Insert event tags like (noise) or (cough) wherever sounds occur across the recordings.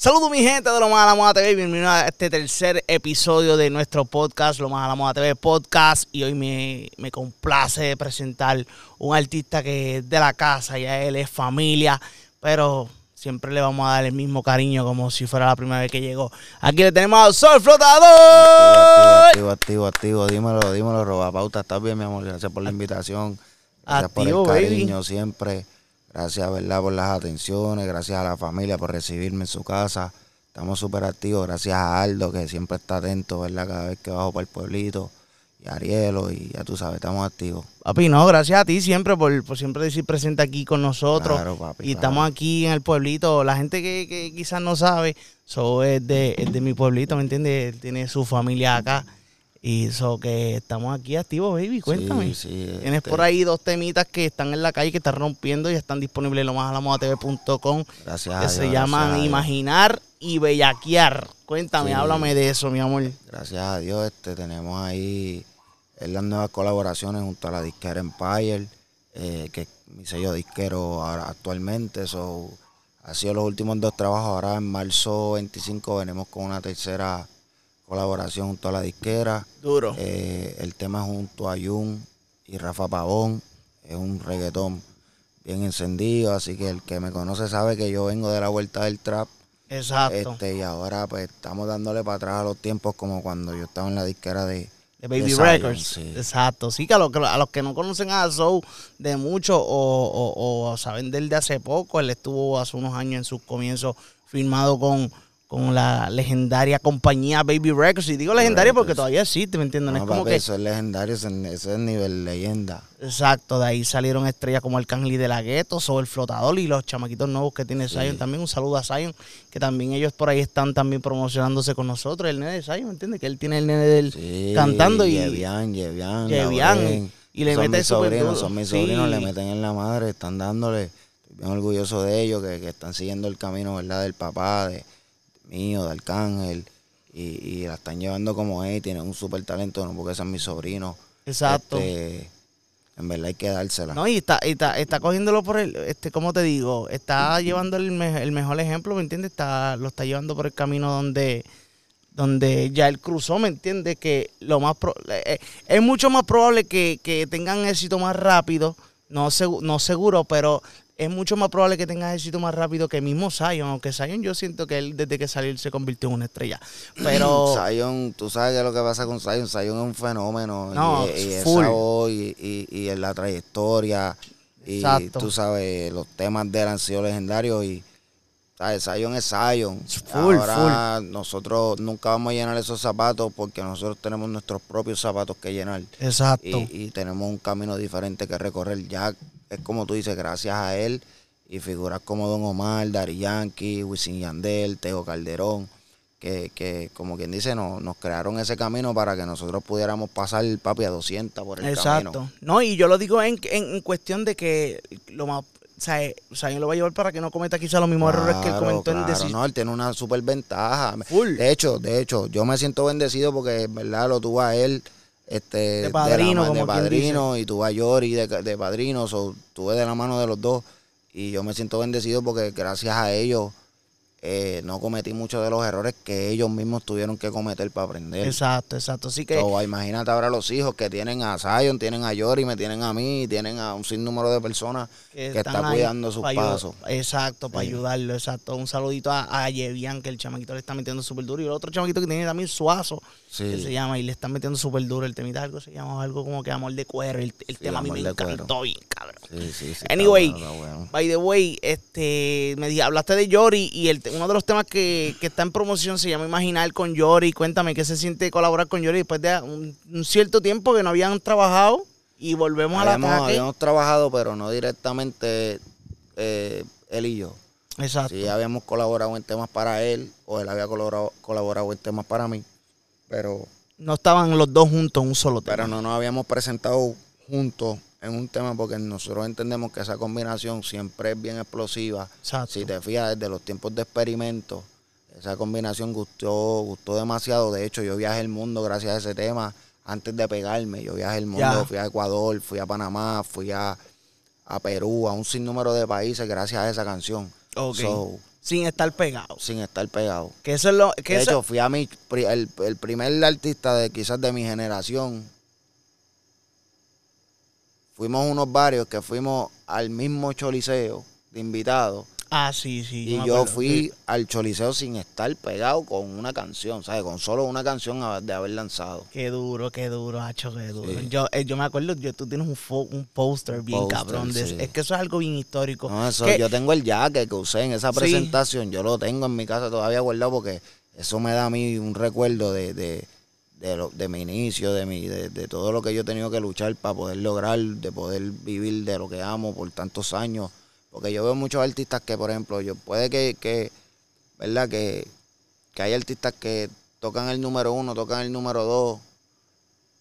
Saludos mi gente de Lo Más a la Moda TV, bienvenidos a este tercer episodio de nuestro podcast, Lo Más a la Moda TV Podcast. Y hoy me, me complace presentar un artista que es de la casa, ya él es familia, pero siempre le vamos a dar el mismo cariño como si fuera la primera vez que llegó. Aquí le tenemos al Sol Flotador. Activo, activo, activo, dímelo, dímelo, Roba Pauta, estás bien, mi amor, gracias por la invitación, gracias Activo, por el baby. cariño siempre, gracias, ¿verdad?, por las atenciones, gracias a la familia por recibirme en su casa, estamos súper activos, gracias a Aldo, que siempre está atento, ¿verdad?, cada vez que bajo para el pueblito, y a Arielo, y ya tú sabes, estamos activos. Papi, no, gracias a ti siempre por, por siempre decir presente aquí con nosotros. Claro, papi, y claro. estamos aquí en el pueblito. La gente que, que quizás no sabe, so es de, es de mi pueblito, ¿me entiendes? Él tiene su familia acá. Y eso que estamos aquí activos, baby. Cuéntame. Sí, sí, Tienes este, por ahí dos temitas que están en la calle, que están rompiendo y están disponibles en lo más a la moda TV.com. Gracias a Que Dios, se llaman. Imaginar y Bellaquear. Cuéntame, Sí. háblame de eso, mi amor. Gracias a Dios, este, tenemos ahí en las nuevas colaboraciones junto a la disquera Empire, eh, que es mi sello disquero ahora actualmente. So, ha sido los últimos dos trabajos. Ahora en marzo 25 venimos con una tercera colaboración junto a la disquera. Duro. Eh, el tema junto a Jun y Rafa Pavón. Es un reggaetón bien encendido, así que el que me conoce sabe que yo vengo de la vuelta del trap. Exacto. Este, y ahora pues estamos dándole para atrás a los tiempos como cuando yo estaba en la disquera de, De Baby Records. sí. Exacto. Sí, que a los, que a los que no conocen a Soul de mucho o, o- o saben de él de hace poco, él estuvo hace unos años en sus comienzos firmado con, con la legendaria compañía Baby Records. Y digo legendaria porque todavía existe, ¿me entiendes? No, No, es como papi, que. eso es legendario, ese es nivel leyenda. Exacto, de ahí salieron estrellas como Arcángel y de la Gueto, Soul el Flotador y los chamaquitos nuevos que tiene Zion también. Un saludo a Zion, que también ellos por ahí están también promocionándose con nosotros. El nene de Zion, ¿me entiendes? Que él tiene el nene del Sí, cantando y. Yevian, Yevian, Yevian, y le son mete mis sobrinos, son mis Sí. sobrinos, le meten en la madre, están dándole. Bien orgulloso de ellos, que, que están siguiendo el camino, ¿verdad? Del papá, de mío, de Arcángel. Y, y la están llevando como es, tienen un súper talento, no porque sean mis sobrinos. Exacto. Este, en verdad hay que dársela. No, y está, y está, está cogiéndolo por el, este, ¿cómo te digo? Está (laughs) llevando el, me- el mejor ejemplo, ¿me entiendes? Está, lo está llevando por el camino donde, donde ya él cruzó, ¿me entiendes? Que lo más pro- eh, es mucho más probable que, que tengan éxito más rápido, no, segu- no seguro, pero es mucho más probable que tengan éxito más rápido que mismo Zion, aunque Zion yo siento que él desde que salió se convirtió en una estrella. (clears throat) Pero Zion, tú sabes qué es lo que pasa con Zion. Zion es un fenómeno. No, y, y full. esa voz y, y, y en la trayectoria. Y Exacto. tú sabes, los temas de él han sido legendarios. Y ¿sabes? Zion es Zion. Full, Ahora nosotros nunca vamos a llenar esos zapatos porque nosotros tenemos nuestros propios zapatos que llenar. exacto. Y, y tenemos un camino diferente que recorrer. Ya es como tú dices, gracias a él y figuras como Don Omar, Dari Yankee, Wisin Yandel, Teo Calderón, que, que como quien dice, nos, nos crearon ese camino para que nosotros pudiéramos pasar el papi a 200 por el Exacto. camino. No, y yo lo digo en, en, en cuestión de que lo más. O sea, eh, o sea, él lo va a llevar para que no cometa quizá los mismos errores que él Claro, comentó en claro, Decis- no, él tiene una super ventaja. Full. De hecho, de hecho, yo me siento bendecido porque en verdad lo tuve a él este, De padrino, la ma- como de padrino y tuve a Yori de, de padrino, so, tuve de la mano de los dos y yo me siento bendecido porque gracias a ellos eh, no cometí muchos de los errores que ellos mismos tuvieron que cometer para aprender. Exacto, exacto. Así que. So, imagínate ahora los hijos que tienen a Zion, tienen a Yori, me tienen a mí, tienen a un sinnúmero de personas que, están cuidando sus pasos. Exacto, para Sí. ayudarlo, exacto. Un saludito a, a Yevian, que el chamaquito le está metiendo súper duro. Y el otro chamaquito que tiene también Suazo, Sí. que se llama, y le están metiendo súper duro. El temita algo se llama algo como que amor de cuero. El, el Sí, tema a mí me encantó bien, cabrón. Sí, sí, sí, está Anyway, bueno, está bueno. By the way, este, me di- hablaste de Yori y el, uno de los temas que, que está en promoción se llama Imaginar con Yori. Cuéntame qué se siente colaborar con Yori después de un, un cierto tiempo que no habían trabajado y volvemos al habíamos, ataque. habíamos trabajado, pero no directamente eh, él y yo. Exacto. Sí, habíamos colaborado en temas para él, o él había colaborado, colaborado en temas para mí, pero, No estaban los dos juntos en un solo tema. pero no nos habíamos presentado juntos en un tema porque nosotros entendemos que esa combinación siempre es bien explosiva. Exacto. Si te fijas, desde los tiempos de experimento, esa combinación gustó, gustó demasiado. De hecho, yo viajé el mundo gracias a ese tema antes de pegarme. Yo viajé el mundo, fui a Ecuador, fui a Panamá, fui a, a Perú, a un sinnúmero de países gracias a esa canción. Ok. So, Sin estar pegado. sin estar pegado. Que eso es lo. Que de eso- hecho, fui a mi, el, el primer artista de quizás de mi generación. Fuimos unos varios que fuimos al mismo choliseo de invitados. ah, sí, sí. Y yo fui al choliseo sin estar pegado con una canción, ¿sabes? Con solo una canción de haber lanzado. Qué duro, qué duro, hacho, qué duro. Sí. Yo, eh, yo me acuerdo, yo, tú tienes un, fo- un póster bien póster, cabrón. de- sí. Es que eso es algo bien histórico. No, eso, Que- yo tengo el jacket que usé en esa Sí. presentación, yo lo tengo en mi casa todavía guardado porque eso me da a mí un recuerdo de, de, de, lo- de mi inicio, de, mi, de, de todo lo que yo he tenido que luchar para poder lograr, de poder vivir de lo que amo por tantos años. Porque yo veo muchos artistas que, por ejemplo, yo puede que, que ¿verdad? Que, que hay artistas que tocan el número uno, tocan el número dos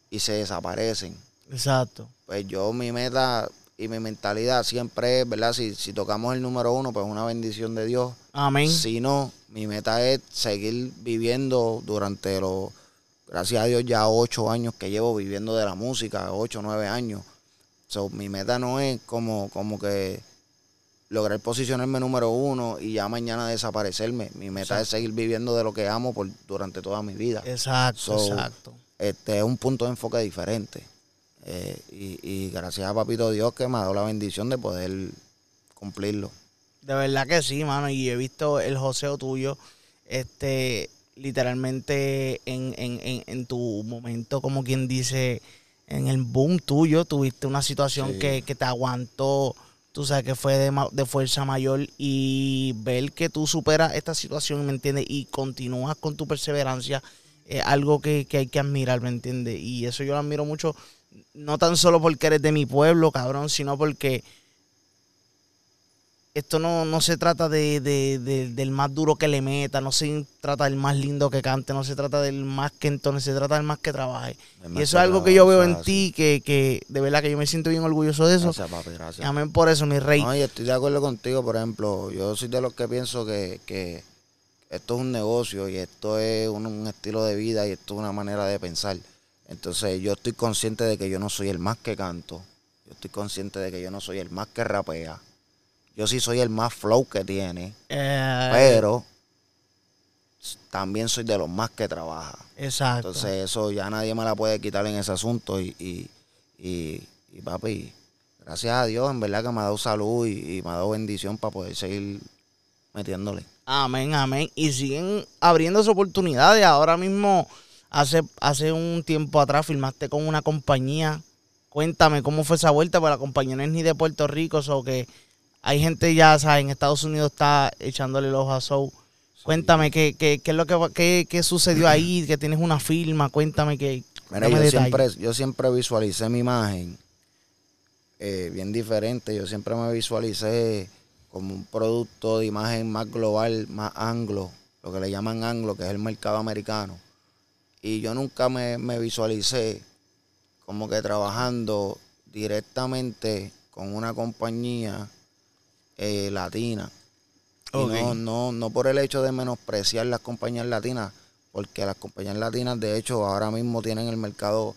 y se desaparecen Exacto. pues yo mi meta y mi mentalidad siempre es, ¿verdad? Si, si tocamos el número uno, pues una bendición de Dios. Amén. Si no, mi meta es seguir viviendo durante los, gracias a Dios, ya ocho años que llevo viviendo de la música, ocho, nueve años. So, mi meta no es como, como que lograr posicionarme número uno y ya mañana desaparecerme. Mi meta es seguir viviendo de lo que amo por, durante toda mi vida Exacto, So, exacto. este es un punto de enfoque diferente. Eh, y, y gracias a Papito Dios que me ha dado la bendición de poder cumplirlo. De verdad que sí, mano. Y he visto el joseo tuyo, este, literalmente en, en, en, en tu momento, como quien dice, en el boom tuyo, tuviste una situación Sí. que, que te aguantó, tú sabes que fue de, de fuerza mayor y ver que tú superas esta situación, ¿me entiendes? Y continúas con tu perseverancia, es algo que, que hay que admirar, ¿me entiendes? Y eso yo lo admiro mucho, no tan solo porque eres de mi pueblo, cabrón, sino porque esto no, no se trata de, de- de- del más duro que le meta, no se trata del más lindo que cante, no se trata del más que entone, se trata del más que trabaje. Y eso es algo que yo veo en ti, que, que de verdad que yo me siento bien orgulloso de eso. Gracias, papi, gracias. Amén por eso, mi rey. No, y estoy de acuerdo contigo, por ejemplo, yo soy de los que pienso que, que esto es un negocio y esto es un, un estilo de vida y esto es una manera de pensar. Entonces yo estoy consciente de que yo no soy el más que canto, yo estoy consciente de que yo no soy el más que rapea, yo sí soy el más flow que tiene, Eh, pero también soy de los más que trabaja. exacto. Entonces eso ya nadie me la puede quitar en ese asunto y, y, y, y, papi, gracias a Dios en verdad que me ha dado salud y, y me ha dado bendición para poder seguir metiéndole. Amén, amén. Y siguen abriéndose oportunidades. Ahora mismo, hace, hace un tiempo atrás, firmaste con una compañía. Cuéntame cómo fue esa vuelta, porque la compañía no es ni de Puerto Rico, o que hay gente ya, ¿sabes? En Estados Unidos está echándole el ojo a Soul. Cuéntame qué, qué, qué es lo que qué, qué sucedió ahí, que tienes una firma, cuéntame que Mira, yo siempre, yo siempre visualicé mi imagen eh, bien diferente. Yo siempre me visualicé como un producto de imagen más global, más anglo, lo que le llaman anglo, que es el mercado americano. Y yo nunca me, me visualicé como que trabajando directamente con una compañía eh, latina. Y no, no, no por el hecho de menospreciar las compañías latinas, porque las compañías latinas de hecho ahora mismo tienen el mercado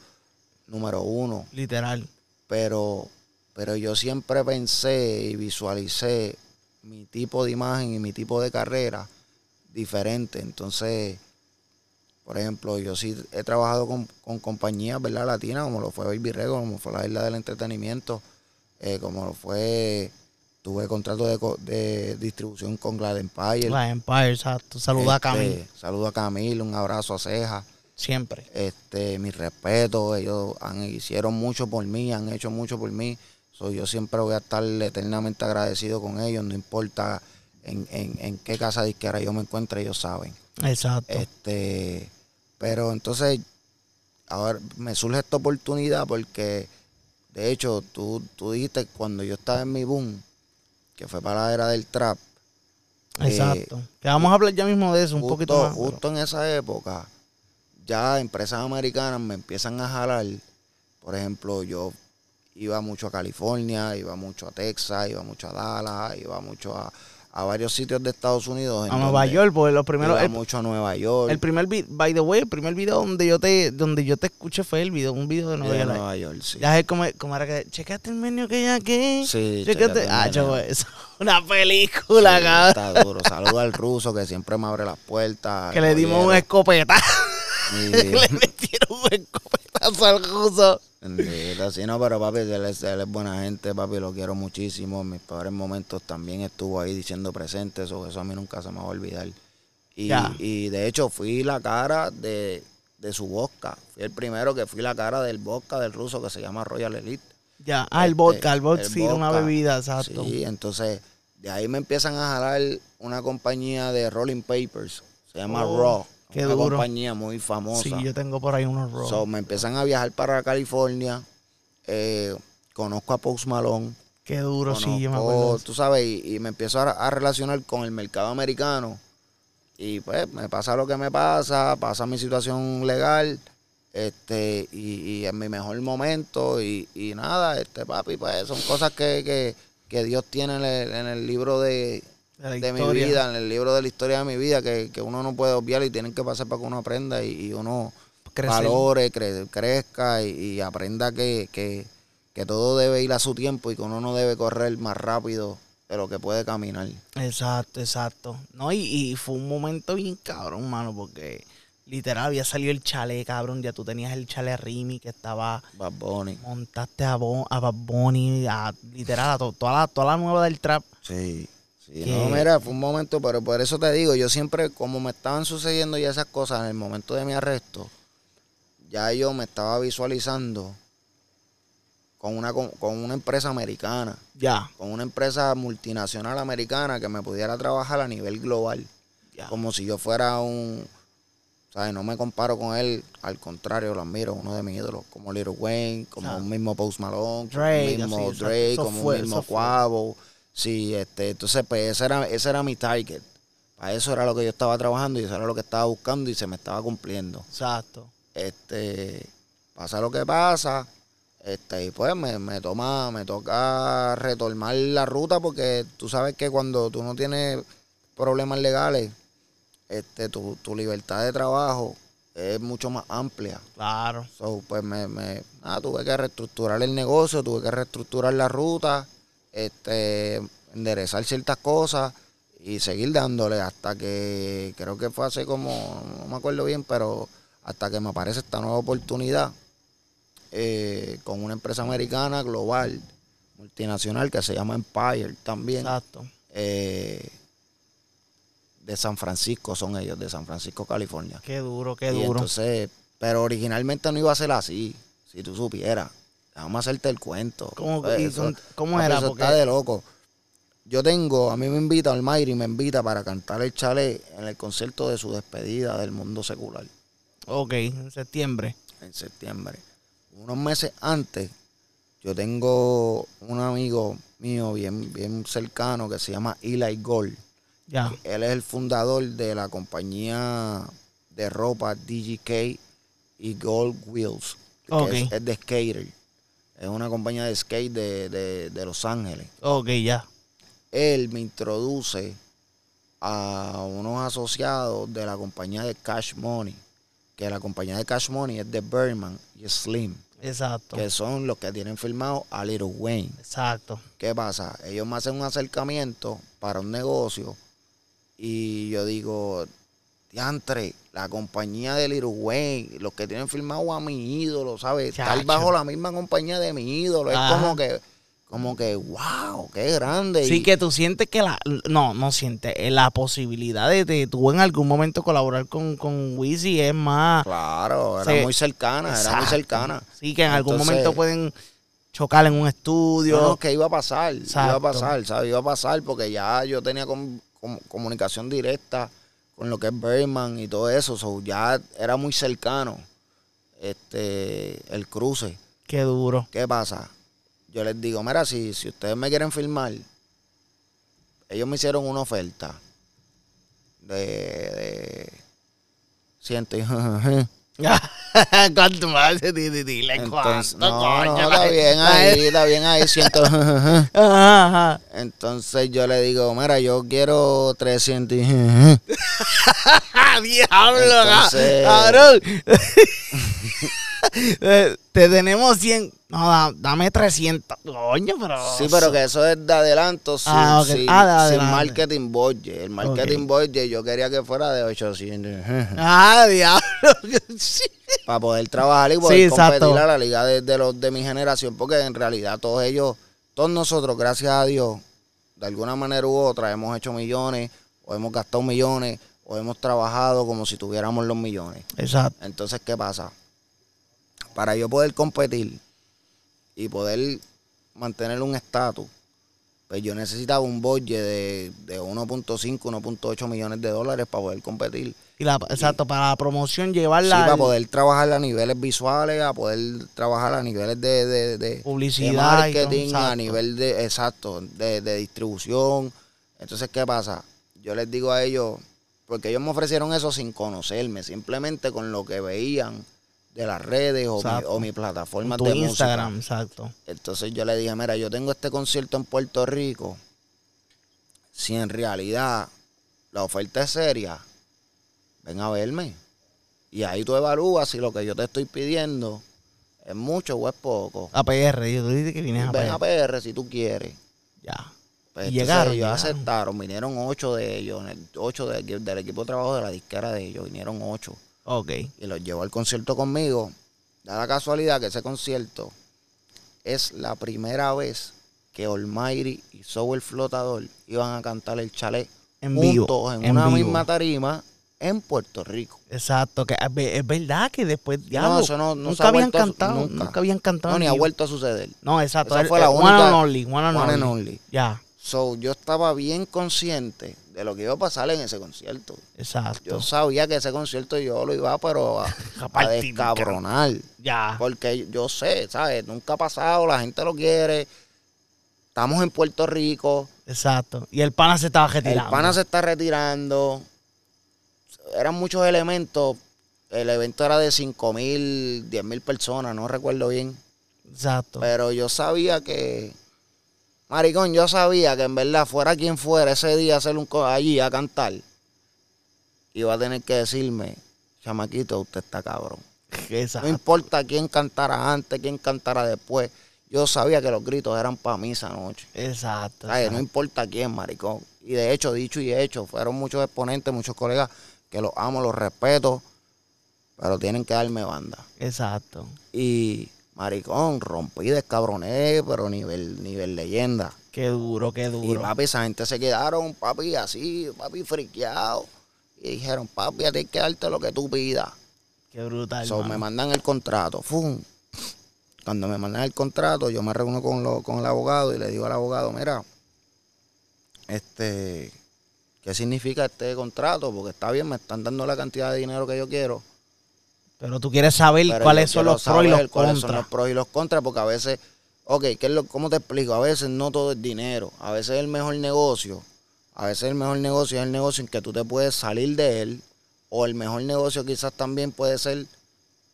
número uno, Literal. pero, pero yo siempre pensé y visualicé mi tipo de imagen y mi tipo de carrera diferente. Entonces, por ejemplo, yo sí he trabajado con, con compañías ¿verdad? latinas, como lo fue Baby Records, como fue la Isla del Entretenimiento, eh, como lo fue, tuve contrato de, de distribución con Glad Empire. La Empire, exacto. Saluda a Este, Camil. Saludo a Camil, un abrazo a Ceja. Siempre. Este, mi respeto, ellos han, hicieron mucho por mí, han hecho mucho por mí. So, yo siempre voy a estar eternamente agradecido con ellos, no importa en, en, en qué casa disquera yo me encuentre, ellos saben. Exacto. Este, pero entonces, ahora me surge esta oportunidad porque, de hecho, tú, tú dijiste cuando yo estaba en mi boom, que fue para la era del trap, Exacto. Que vamos a hablar ya mismo de eso un justo, poquito más. pero- justo en esa época, ya empresas americanas me empiezan a jalar. Por ejemplo, yo iba mucho a California, iba mucho a Texas, iba mucho a Dallas, iba mucho a, a varios sitios de Estados Unidos. en A Nueva York, porque los primeros. El, mucho a Nueva York. el primer by the way, el primer video donde yo te, donde yo te escuché fue el video, un video de Nueva de York. Nueva York, sí. Ya sé cómo, cómo era que. Checaste el menú que hay aquí. Sí, Checaste. Ah, chavo, eso. Una película, Sí, cabrón. Está duro. Saluda al ruso que siempre me abre las puertas. Que le dimos un escopetazo. Y- (laughs) le metieron un escopetazo al ruso. Sí, no, pero papi, él es, él es buena gente, papi, lo quiero muchísimo. En mis peores momentos también estuvo ahí diciendo presente, eso, eso a mí nunca se me va a olvidar. Y, Ya. y de hecho fui la cara de, de su vodka. Fui el primero que fui la cara del vodka del ruso que se llama Royal Elite. Ya, ah, el Este, vodka, el vodka el sí, era una vodka. bebida, exacto. Sí, entonces de ahí me empiezan a jalar una compañía de Rolling Papers. Se llama Oh, Raw. Qué una duro. compañía muy famosa. Sí, yo tengo por ahí unos rolls. So, me empiezan a viajar para California. eh, conozco a Post Malone. Qué duro, sí, yo me acuerdo. Tú sabes, y, y me empiezo a, a relacionar con el mercado americano. Y pues me pasa lo que me pasa, pasa mi situación legal. Este, y, y en mi mejor momento. Y, y nada, este papi, pues son cosas que, que, que Dios tiene en el, en el libro de, De mi vida, en el libro de la historia de mi vida, que, que uno no puede obviar y tienen que pasar para que uno aprenda y, y uno Crecer. valore, cre- crezca y, y aprenda que, que, que todo debe ir a su tiempo y que uno no debe correr más rápido de lo que puede caminar. Exacto, exacto. No, y, y fue un momento bien cabrón, mano, porque literal había salido el chale, cabrón. Ya tú tenías el chale Rimi que estaba. Bad Bunny. Montaste a, Bo- a Bad Bunny, a, literal, a to- toda, la, toda la nueva del trap. Sí. Sí, Que- no, mira, fue un momento, pero por eso te digo, yo siempre, como me estaban sucediendo ya esas cosas en el momento de mi arresto, ya yo me estaba visualizando con una, con, con una empresa americana. Ya, con una empresa multinacional americana que me pudiera trabajar a nivel global. ya. Como si yo fuera un... ¿Sabes? No me comparo con él, al contrario, lo admiro, uno de mis ídolos, como Little Wayne, como un mismo Post Malone, como Drake, un mismo así. Drake, como un mismo. Quavo. Sí, este, entonces pues ese era, ese era mi target. Para eso era lo que yo estaba trabajando y eso era lo que estaba buscando y se me estaba cumpliendo Exacto. este pasa lo que pasa este y pues me, me toma me toca retomar la ruta porque tú sabes que cuando tú no tienes problemas legales este tu, tu libertad de trabajo es mucho más amplia Claro. so, pues me, me nada, tuve que reestructurar el negocio tuve que reestructurar la ruta este enderezar ciertas cosas y seguir dándole hasta que creo que fue hace como no me acuerdo bien pero hasta que me aparece esta nueva oportunidad eh, con una empresa americana global multinacional que se llama Empire también Exacto. eh, de San Francisco son ellos de San Francisco California Qué duro, qué y duro. entonces pero originalmente no iba a ser así si tú supieras vamos a hacerte el cuento ¿Cómo, Pues y eso- cómo era? eso Porque, está de loco. Yo tengo, a mí me invita, Almayri me invita para cantar el chalet en el concierto de su despedida del mundo secular ok, en septiembre. en septiembre. Unos meses antes, yo tengo un amigo mío bien, bien cercano que se llama Eli Gold. Ya. Él es el fundador de la compañía de ropa DGK y Gold Wheels, que Ok. es, es de skater. Es una compañía de skate de, de- de Los Ángeles. Ok, ya. él me introduce a unos asociados de la compañía de Cash Money, que la compañía de Cash Money es de Berman y Slim, Exacto. que son los que tienen firmado a Little Wayne. Exacto. ¿Qué pasa? Ellos me hacen un acercamiento para un negocio y yo digo, diantre, la compañía de Little Wayne, los que tienen firmado a mi ídolo, ¿sabes? Estar Chacho. bajo la misma compañía de mi ídolo, Ajá. es como que, como que, wow, qué grande. Sí, Y- que tú sientes que la. No, no sientes. eh, La posibilidad de, de tú en algún momento colaborar con, con Wizzy es más. Claro, era muy cercana, era muy cercana. Sí, que en algún momento pueden chocar en un estudio. No, que iba a pasar, iba a pasar, ¿sabes? Iba a pasar porque ya yo tenía com- com- comunicación directa con lo que es Berman y todo eso, so ya era muy cercano este el cruce. Qué duro. ¿Qué pasa? Yo les digo, mira, si, si ustedes me quieren filmar, ellos me hicieron una oferta de, de ciento y (laughs) (laughs) ¿Cuánto más? Dile, dile Entonces, cuánto, no, coño, no, está bien ahí, está bien ahí, siento. (laughs) Entonces yo le digo, mira, yo quiero 300. y- ¡Ah, (laughs) diablo! Entonces- cabrón! (laughs) Te tenemos 100. No, da- dame 300. Coño, pero. Sí, pero que eso es de adelanto, sin, Ah, sin- Ah, de sin adelanto. marketing budget. El marketing budget yo quería que fuera de 800 (laughs) ¡Ah, diablo! (laughs) Para poder trabajar y poder Sí, exacto. competir a la liga de, de los de mi generación, porque en realidad todos ellos, todos nosotros, gracias a Dios, de alguna manera u otra, hemos hecho millones, o hemos gastado millones, o hemos trabajado como si tuviéramos los millones. Exacto. Entonces, ¿qué pasa? Para yo poder competir y poder mantener un estatus, pues yo necesitaba un budget de, de 1.5, 1.8 millones de dólares para poder competir. Y la, exacto, para la promoción Sí, llevarla. para al- poder trabajar a niveles visuales, a poder trabajar a niveles de, de, de- de Publicidad todo, marketing, a nivel de, exacto, de, de distribución. Entonces, ¿qué pasa? Yo les digo a ellos, porque ellos me ofrecieron eso sin conocerme, simplemente con lo que veían de las redes o, mi, o mi plataforma tu de Instagram, música. exacto. Entonces yo le dije, mira, yo tengo este concierto en Puerto Rico. Si en realidad la oferta es seria, ven a verme. Y ahí tú evalúas si lo que yo te estoy pidiendo es mucho o es poco. APR, yo tú dices que vienes a Ven a. PR si tú quieres. Ya. Pues Y llegaron, ellos llegaron. aceptaron, vinieron ocho de ellos, el- ocho de- del equipo de trabajo de la disquera de ellos, vinieron ocho. Ok. y los llevó al concierto conmigo. Da la casualidad que ese concierto es la primera vez que Almighty y Soul el Flotador iban a cantar el chalet En juntos vivo. en, en una vivo. misma tarima en Puerto Rico. Exacto, que es ve- es verdad que después ya No, eso no- no nunca ha habían cantado, nunca. nunca. habían cantado. No, ni ha vuelto a suceder. No, exacto. Esa el- fue la el One única- and only, one and One and only. only. Ya, So, yo estaba bien consciente de lo que iba a pasar en ese concierto. exacto. Yo sabía que ese concierto yo lo iba pero a, (laughs) A descabronar. ya. Porque yo sé, ¿sabes? Nunca ha pasado, la gente lo quiere. Estamos en Puerto Rico, Exacto. Y el pana se estaba retirando. el pana se está retirando. Eran muchos elementos. El evento era de 5 mil, 10 mil personas, no recuerdo bien. Exacto. Pero yo sabía que, maricón, yo sabía que en verdad, fuera quien fuera ese día a hacer un co- allí a cantar, iba a tener que decirme, chamaquito, usted está cabrón. (laughs) No Exacto. importa quién cantara antes, quién cantara después. Yo sabía que los gritos eran para mí esa noche. Exacto. No exacto. importa quién, maricón. Y de hecho, dicho y hecho, fueron muchos exponentes, muchos colegas que los amo, los respeto, pero tienen que darme banda. Exacto. Y, maricón, rompí, descabroné, pero nivel, nivel leyenda. Qué duro, qué Y duro. papi, esa gente se quedaron, papi, así, papi, friqueado. Y dijeron, papi, a ti hay que darte lo que tú pidas. Qué brutal. So, me mandan el contrato. ¡fum! Cuando me mandan el contrato, yo me reúno con, lo- con el abogado y le digo al abogado, mira, este, ¿qué significa este contrato? Porque está bien, me están dando la cantidad de dinero que yo quiero. Pero tú quieres saber pero cuáles son los pros y los cuáles son los pros y los contras, porque a veces, ok, ¿qué es lo, ¿cómo te explico? A veces no todo es dinero. A veces el mejor negocio, a veces el mejor negocio es el negocio en que tú te puedes salir de él, o el mejor negocio quizás también puede ser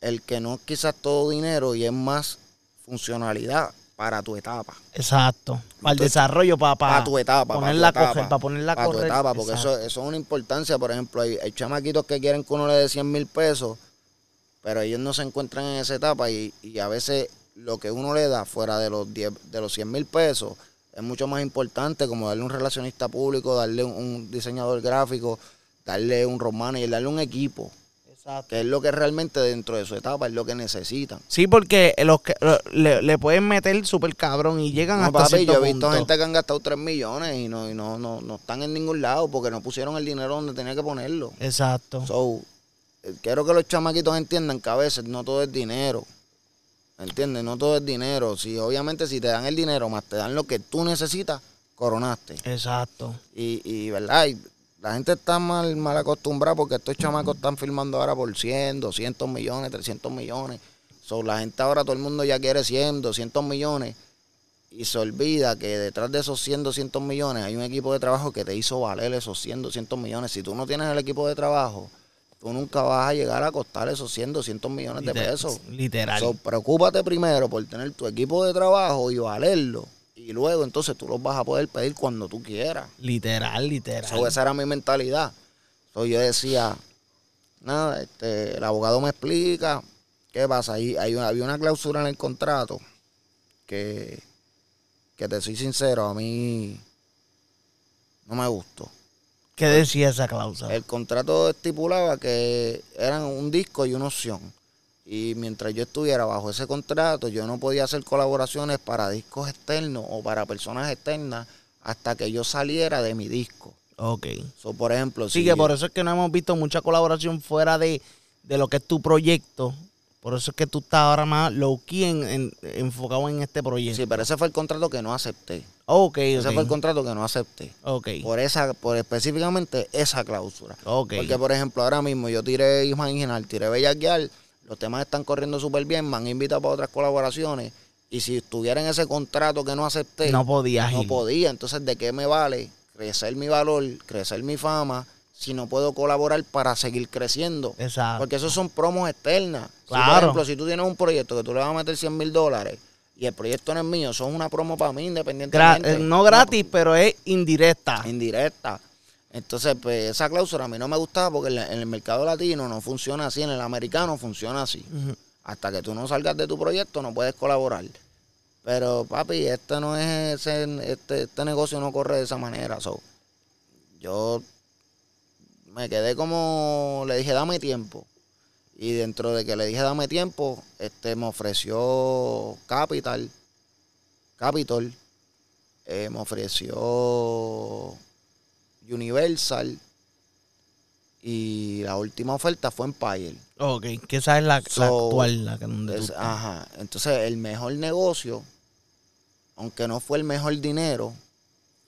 el que no es quizás todo dinero y es más funcionalidad para tu etapa. Exacto. Para el desarrollo, para, Para tu etapa, para tu ponerla etapa. coger, para ponerla para tu etapa, porque eso, eso es una importancia. Por ejemplo, hay, hay chamaquitos que quieren que uno le dé 100 mil pesos, pero ellos no se encuentran en esa etapa y, y a veces lo que uno le da fuera de los 10, de los 100 mil pesos es mucho más importante, como darle un relacionista público, darle un, un diseñador gráfico, darle un road manager, darle un equipo, Exacto. que es lo que realmente dentro de su etapa es lo que necesitan. Sí, porque los que lo- le, le pueden meter súper cabrón y llegan No, hasta papi, cierto yo he visto punto. gente que han gastado 3 millones y no, y no, no, no están en ningún lado porque no pusieron el dinero donde tenía que ponerlo. Exacto. So, quiero que los chamaquitos entiendan que a veces no todo es dinero. ¿Entiendes? No todo es dinero. Si obviamente si te dan el dinero más te dan lo que tú necesitas, coronaste. Exacto. Y, y verdad, y la gente está mal, mal acostumbrada porque estos chamacos están filmando ahora por 100, 200 millones, 300 millones. So, la gente ahora, todo el mundo ya quiere 100, 200 millones. Y se olvida que detrás de esos 100, 200 millones hay un equipo de trabajo que te hizo valer esos 100, 200 millones. Si tú no tienes el equipo de trabajo, tú nunca vas a llegar a costar esos 100, 200 millones de pesos. Literal. So, preocúpate primero por tener tu equipo de trabajo y valerlo. Y luego entonces tú los vas a poder pedir cuando tú quieras. literal, literal. So, esa era mi mentalidad. So, yo decía, nada, este, el abogado me explica qué pasa. Ahí hay una- había una cláusula en el contrato que, que te soy sincero, a mí no me gustó. ¿Qué decía esa cláusula? El contrato estipulaba que eran un disco y una opción. Y mientras yo estuviera bajo ese contrato, yo no podía hacer colaboraciones para discos externos o para personas externas hasta que yo saliera de mi disco. Ok. So, por ejemplo, Sí, si que yo- por eso es que no hemos visto mucha colaboración fuera de, de lo que es tu proyecto. Por eso es que tú estás ahora más low key en- en- enfocado en este proyecto. Sí, pero ese fue el contrato que no acepté. Ok, Ese fue el contrato que no acepté. Ok. Por esa, por específicamente esa cláusula. Ok. Porque, por ejemplo, ahora mismo yo tiré Imaginar, tiré Bellaquear, los temas están corriendo súper bien, me han invitado para otras colaboraciones. Y si estuviera en ese contrato que no acepté, No podías no ir. podía. Entonces, ¿de qué me vale crecer mi valor, crecer mi fama, si no puedo colaborar para seguir creciendo? Exacto. Porque esos son promos externas. Si, por Claro. ejemplo, si tú tienes un proyecto que tú le vas a meter 100 mil dólares y el proyecto no es mío, son una promo para mí independientemente. eh, no gratis, pero es indirecta. Indirecta. Entonces, pues esa cláusula a mí no me gustaba porque en el mercado latino no funciona así, en el americano funciona así. Hasta que tú no salgas de tu proyecto no puedes colaborar. Pero papi, este no es ese, este, este negocio no corre de esa manera. So, yo me quedé como, le dije, dame tiempo. Y dentro de que le dije, dame tiempo, este me ofreció Capital, Capitol, eh, me ofreció Universal y la última oferta fue Empire. Ok, que esa es la, actual. La que donde Es- ajá. Entonces, el mejor negocio, aunque no fue el mejor dinero,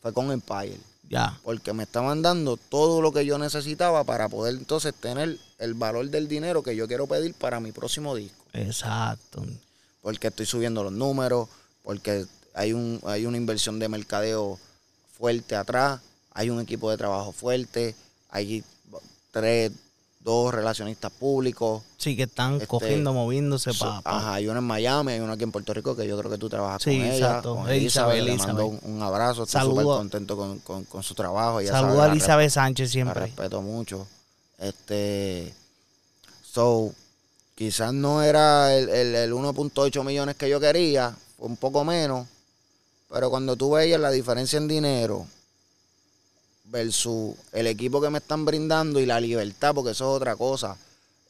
fue con Empire. Ya. Porque me estaban dando todo lo que yo necesitaba para poder entonces tener el valor del dinero que yo quiero pedir para mi próximo disco. Exacto. Porque estoy subiendo los números, porque hay, un, hay una inversión de mercadeo fuerte atrás, hay un equipo de trabajo fuerte, hay tres, dos relacionistas públicos. Sí, que están Este, cogiendo, moviéndose So- para. Ajá, hay una en Miami, hay una aquí en Puerto Rico que yo creo que tú trabajas Sí, con ella. exacto. Con Elizabeth, Elizabeth, le mando un, abrazo, estoy Saludo. súper contento con, con- con su trabajo. ella sabe, Saluda a la Elizabeth Sánchez La siempre. respeto mucho. Este, so, quizás no era el, el, el 1.8 millones que yo quería, fue un poco menos, pero cuando tú veías la diferencia en dinero versus el equipo que me están brindando y la libertad, porque eso es otra cosa.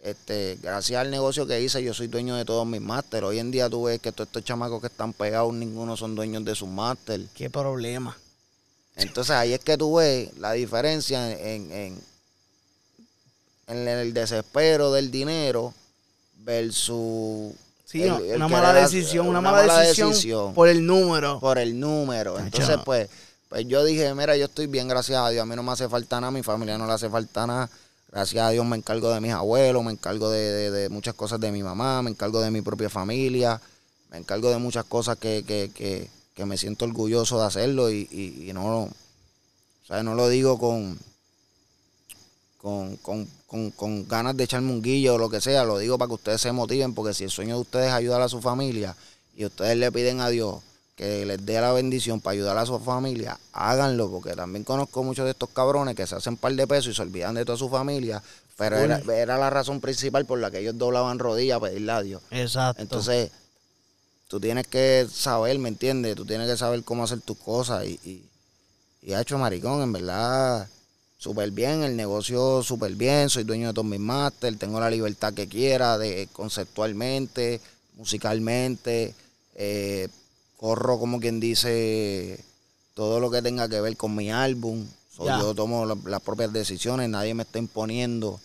Este, gracias al negocio que hice, yo soy dueño de todos mis másteres. Hoy en día tú ves que todos estos chamacos que están pegados, ninguno son dueños de sus másteres. Qué problema. Entonces ahí es que tú ves la diferencia en, en, en el desespero del dinero versus Sí, el- no, el una querer mala decisión, una, mala, decisión, decisión por el número. por el número. Entonces, pues, pues yo dije, mira, yo estoy bien, gracias a Dios. A mí no me hace falta nada, a mi familia no le hace falta nada. Gracias a Dios me encargo de mis abuelos, me encargo de, de- muchas cosas de mi mamá, me encargo de mi propia familia, me encargo de muchas cosas que, que, que, que me siento orgulloso de hacerlo y, y, no, o sea, no lo digo con, con, con, con, con ganas de echarme un guillo o lo que sea, lo digo para que ustedes se motiven, porque si el sueño de ustedes es ayudar a su familia y ustedes le piden a Dios que les dé la bendición para ayudar a su familia, háganlo, porque también conozco muchos de estos cabrones que se hacen par de pesos y se olvidan de toda su familia, pero era, era la razón principal por la que ellos doblaban rodillas a pedirle a Dios. Exacto. Entonces, tú tienes que saber, ¿me entiendes? Tú tienes que saber cómo hacer tus cosas y, y, y ha hecho maricón, en verdad, súper bien, el negocio súper bien, soy dueño de todos mis máster, tengo la libertad que quiera, de conceptualmente, musicalmente, eh, corro como quien dice todo lo que tenga que ver con mi álbum. So, yo tomo la- las propias decisiones, nadie me está imponiendo.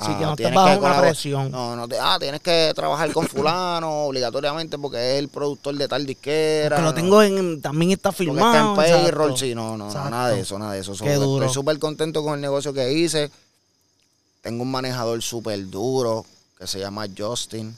Sí, que no tienes estás bajo una presión. No, no te, ah, tienes que trabajar con (laughs) fulano obligatoriamente porque es el productor de tal disquera. que lo no, tengo en, también está porque filmado. está en payroll, sí, no, no, no, nada de eso, nada de eso. So, Qué duro. Estoy súper contento con el negocio que hice. Tengo un manejador súper duro que se llama Justin.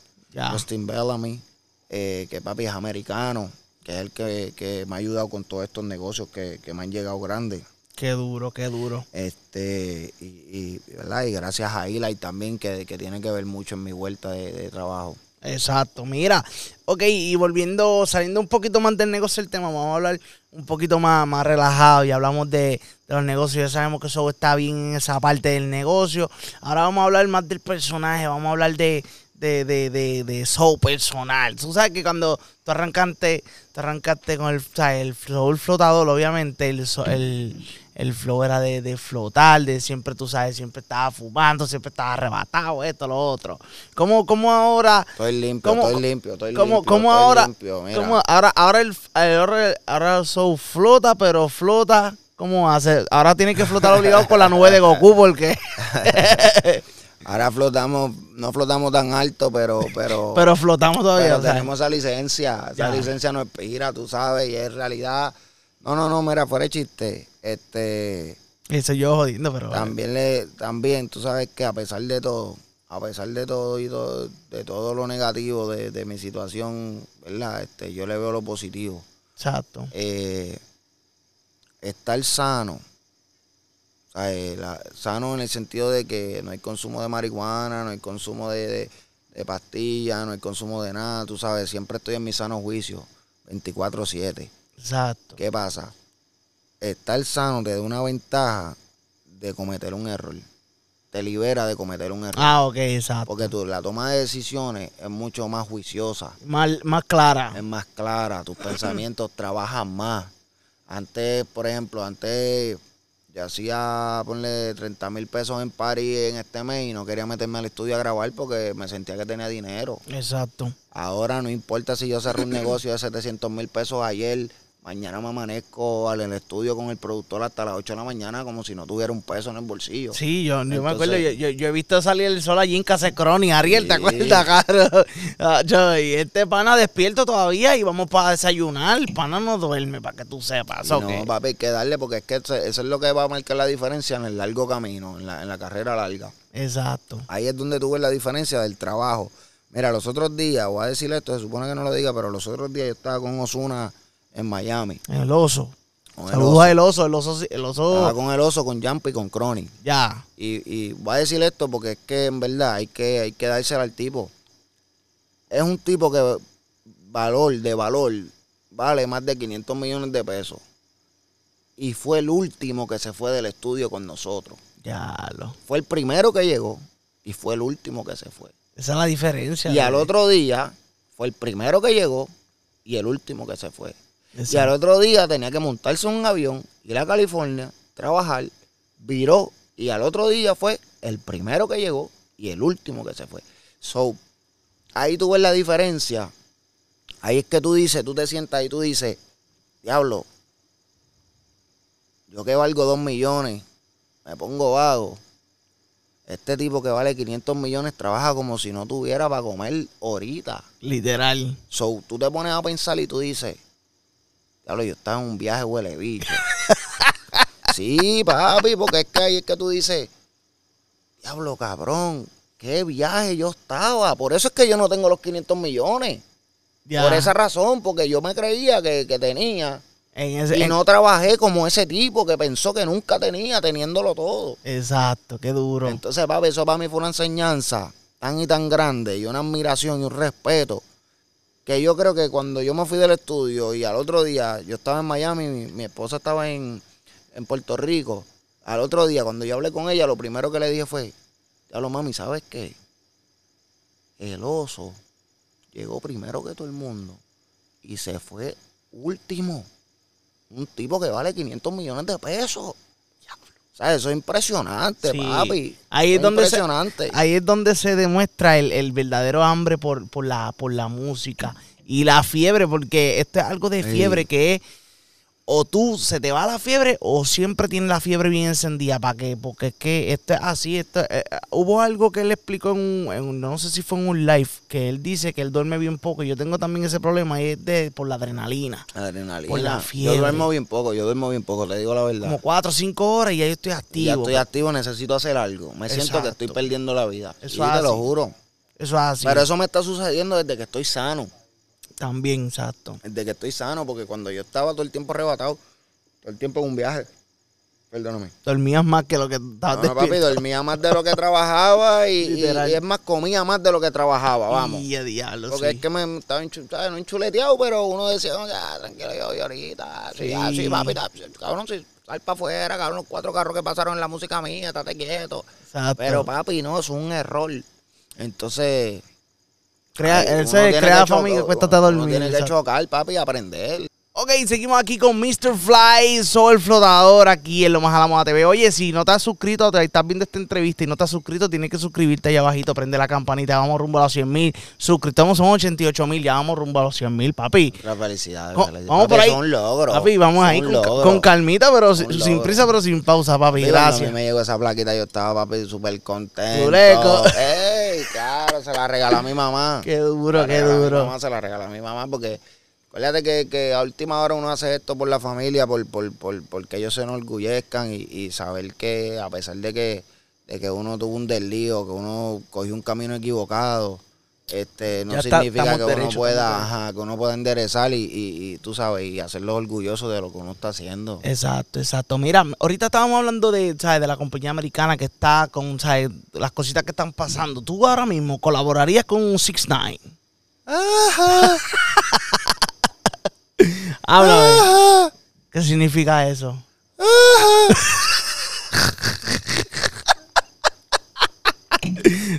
Justin Bellamy, eh, que papi es americano, que es el que, que me ha ayudado con todos estos negocios que, que me han llegado grandes. Qué duro, qué duro. Este, y, y, ¿verdad? y gracias a Eli también, que, que tiene que ver mucho en mi vuelta de, de trabajo. Exacto, mira, ok, y volviendo, saliendo un poquito más del negocio del tema, vamos a hablar un poquito más, más relajado y hablamos de, de los negocios, ya sabemos que eso está bien en esa parte del negocio. Ahora vamos a hablar más del personaje, vamos a hablar de, de, de, de, de soul personal. Tú sabes que cuando tú arrancaste, tú arrancaste con el, o sea, el soul flotador, obviamente, el, el, el flow era de, de flotar, de siempre, tú sabes, siempre estaba fumando, siempre estaba arrebatado, esto, lo otro. ¿Cómo, cómo ahora? Estoy limpio, ¿Cómo- estoy limpio, estoy ¿Cómo, limpio. cómo estoy ahora? limpio, mira. cómo ahora, ahora el, ahora, ahora el soul flota, pero flota. ¿Cómo hace? Ahora tiene que flotar obligado con la nube de Goku porque. (laughs) (laughs) Ahora flotamos, no flotamos tan alto, pero, (laughs) pero, pero flotamos todavía. pero o sea. tenemos esa licencia. Esa Ya. licencia no expira, tú sabes, y es realidad. No, no, no, mira, fuera de chiste. Este, Eso yo jodiendo, pero. también le, también, tú sabes que a pesar de todo, a pesar de todo y todo, de todo lo negativo de, de mi situación, ¿verdad? Este, yo le veo lo positivo. Exacto. eh, estar sano, eh, la- sano en el sentido de que no hay consumo de marihuana, no hay consumo de, de, de pastillas, no hay consumo de nada, tú sabes, siempre estoy en mi sano juicio, 24/7. Exacto. ¿Qué pasa? Estar sano te da una ventaja de cometer un error, te libera de cometer un error. Ah, ok, exacto. Porque tú, la toma de decisiones es mucho más juiciosa Más, más clara. es más clara, tus (clears throat) pensamientos trabajan más. Antes, por ejemplo, antes yo hacía, ponle 30 mil pesos en París en este mes y no quería meterme al estudio a grabar porque me sentía que tenía dinero. Exacto. Ahora no importa si yo cerré un negocio de 700 mil pesos ayer, mañana me amanezco al el estudio con el productor hasta las 8 de la mañana como si no tuviera un peso en el bolsillo. Sí, yo, yo me acuerdo, yo, yo, yo he visto salir el sol allí en Crony, Ariel, ¿te Sí. acuerdas, caro? (laughs) Ah, yo, y este pana despierto todavía y vamos para desayunar. El pana no duerme, para que tú sepas. No, papi, hay que darle porque es que eso, eso es lo que va a marcar la diferencia en el largo camino, en la, en la carrera larga. Exacto. Ahí es donde tú ves la diferencia del trabajo. Mira, los otros días, voy a decir esto, se supone que no lo diga, pero los otros días yo estaba con Osuna en Miami. El oso. Con el Saludos oso. oso, el oso, el Estaba oso, con el oso, con Jamp y con Crony. ya. Y, y voy a decir esto porque es que en verdad hay que, hay que dársela al tipo. Es un tipo que valor, de valor, vale más de 500 millones de pesos. Y fue el último que se fue del estudio con nosotros. Ya lo. Fue el primero que llegó y fue el último que se fue. Esa es la diferencia. Y al de- otro día fue el primero que llegó y el último que se fue. Y al otro día tenía que montarse en un avión, ir a California, trabajar, viró y al otro día fue el primero que llegó y el último que se fue. So, ahí tú ves la diferencia. Ahí es que tú dices, tú te sientas y tú dices, diablo, yo que valgo dos millones, me pongo vago. Este tipo que vale 500 millones trabaja como si no tuviera para comer ahorita. Literal. So, tú te pones a pensar y tú dices, diablo, yo estaba en un viaje huele bicho. (laughs) sí, papi, porque es que ahí es que tú dices, diablo, cabrón, qué viaje yo estaba. Por eso es que yo no tengo los 500 millones. Ya. Por esa razón, porque yo me creía que, que tenía. En ese, Y en- no trabajé como ese tipo que pensó que nunca tenía, teniéndolo todo. Exacto, qué duro. Entonces, papi, eso para mí fue una enseñanza tan y tan grande y una admiración y un respeto que yo creo que cuando yo me fui del estudio y al otro día yo estaba en Miami, mi, esposa estaba en, en Puerto Rico, al otro día cuando yo hablé con ella, lo primero que le dije fue, diablo mami, ¿sabes qué? El oso llegó primero que todo el mundo y se fue último. Un tipo que vale 500 millones de pesos. Eso es impresionante, Sí. papi. Ahí es donde se- impresionante. Ahí es donde se demuestra el, el verdadero hambre por, por, la, por la música y la fiebre, porque esto es algo de Sí. fiebre que es o tú se te va la fiebre o siempre tienes la fiebre bien encendida. ¿Para qué? Porque es que esto es así. Esto, eh, eh, hubo algo que él explicó en un, en un- no sé si fue en un live, que él dice que él duerme bien poco. Yo tengo también ese problema y es de, por la adrenalina. Adrenalina. por la fiebre. Yo duermo bien poco, yo duermo bien poco, te digo la verdad. Como cuatro o cinco horas y ya yo estoy activo. ya estoy activo, necesito hacer algo. Me siento que estoy perdiendo la vida. Eso y te lo juro. Eso es así. Pero eso me está sucediendo desde que estoy sano. También, exacto. Desde que estoy sano, porque cuando yo estaba todo el tiempo arrebatado, todo el tiempo en un viaje, Perdóname. Dormías más que lo que No, estabas no, papi, despierto. dormía más de lo que trabajaba y, y- y es más, comía más de lo que trabajaba, vamos. Y a diablo, Porque sí. es que me estaba enchu- ¿sabes? no enchuleteado, pero uno decía, no, ya, tranquilo, yo voy ahorita. Sí, Sí. ya, sí, papi, ta- cabrón, sí, sal para afuera, cabrón, los cuatro carros que pasaron en la música mía, estate quieto. Exacto. Pero, papi, no, es un error. Entonces, crea, ay, él uno se crea que chocar, familia, a uno dormir. Tiene que exacto. chocar, papi, y aprender. Ok, seguimos aquí con Mr. Fly, Soy el flotador aquí en Lo Más a la Moda TV. Oye, si no te has suscrito, te estás viendo esta entrevista y no te has suscrito, tienes que suscribirte allá abajito, prende la campanita, vamos rumbo a los 100 mil. Suscriptamos, somos 88 mil, ya vamos rumbo a los 100 mil, papi. La felicidad. Co- felicidad. vamos Papi, por ahí. es un logro. Papi, vamos ahí con, con calmita, pero sin, prisa, pero sin pausa, papi. Gracias. A mí me llegó esa plaquita, yo estaba, papi, súper contento. Dureco. Ey, claro, se la regaló a mi mamá. Qué duro, qué a mi duro. mamá, se la regaló a mi mamá porque, acuérdate que, que a última hora uno hace esto por la familia, por, por, por, porque ellos se enorgullezcan y, y saber que a pesar de que, de que uno tuvo un desvío, que uno cogió un camino equivocado, este no Ya significa que uno pueda, ajá, que uno pueda enderezar y, y, y tú sabes, y hacerlos orgullosos de lo que uno está haciendo. Exacto, exacto. Mira, ahorita estábamos hablando de, ¿sabes? de la compañía americana que está con ¿sabes? las cositas que están pasando. ¿Tú ahora mismo colaborarías con un 6 9 Ajá, (laughs) Háblame. ajá, ¿Qué significa eso?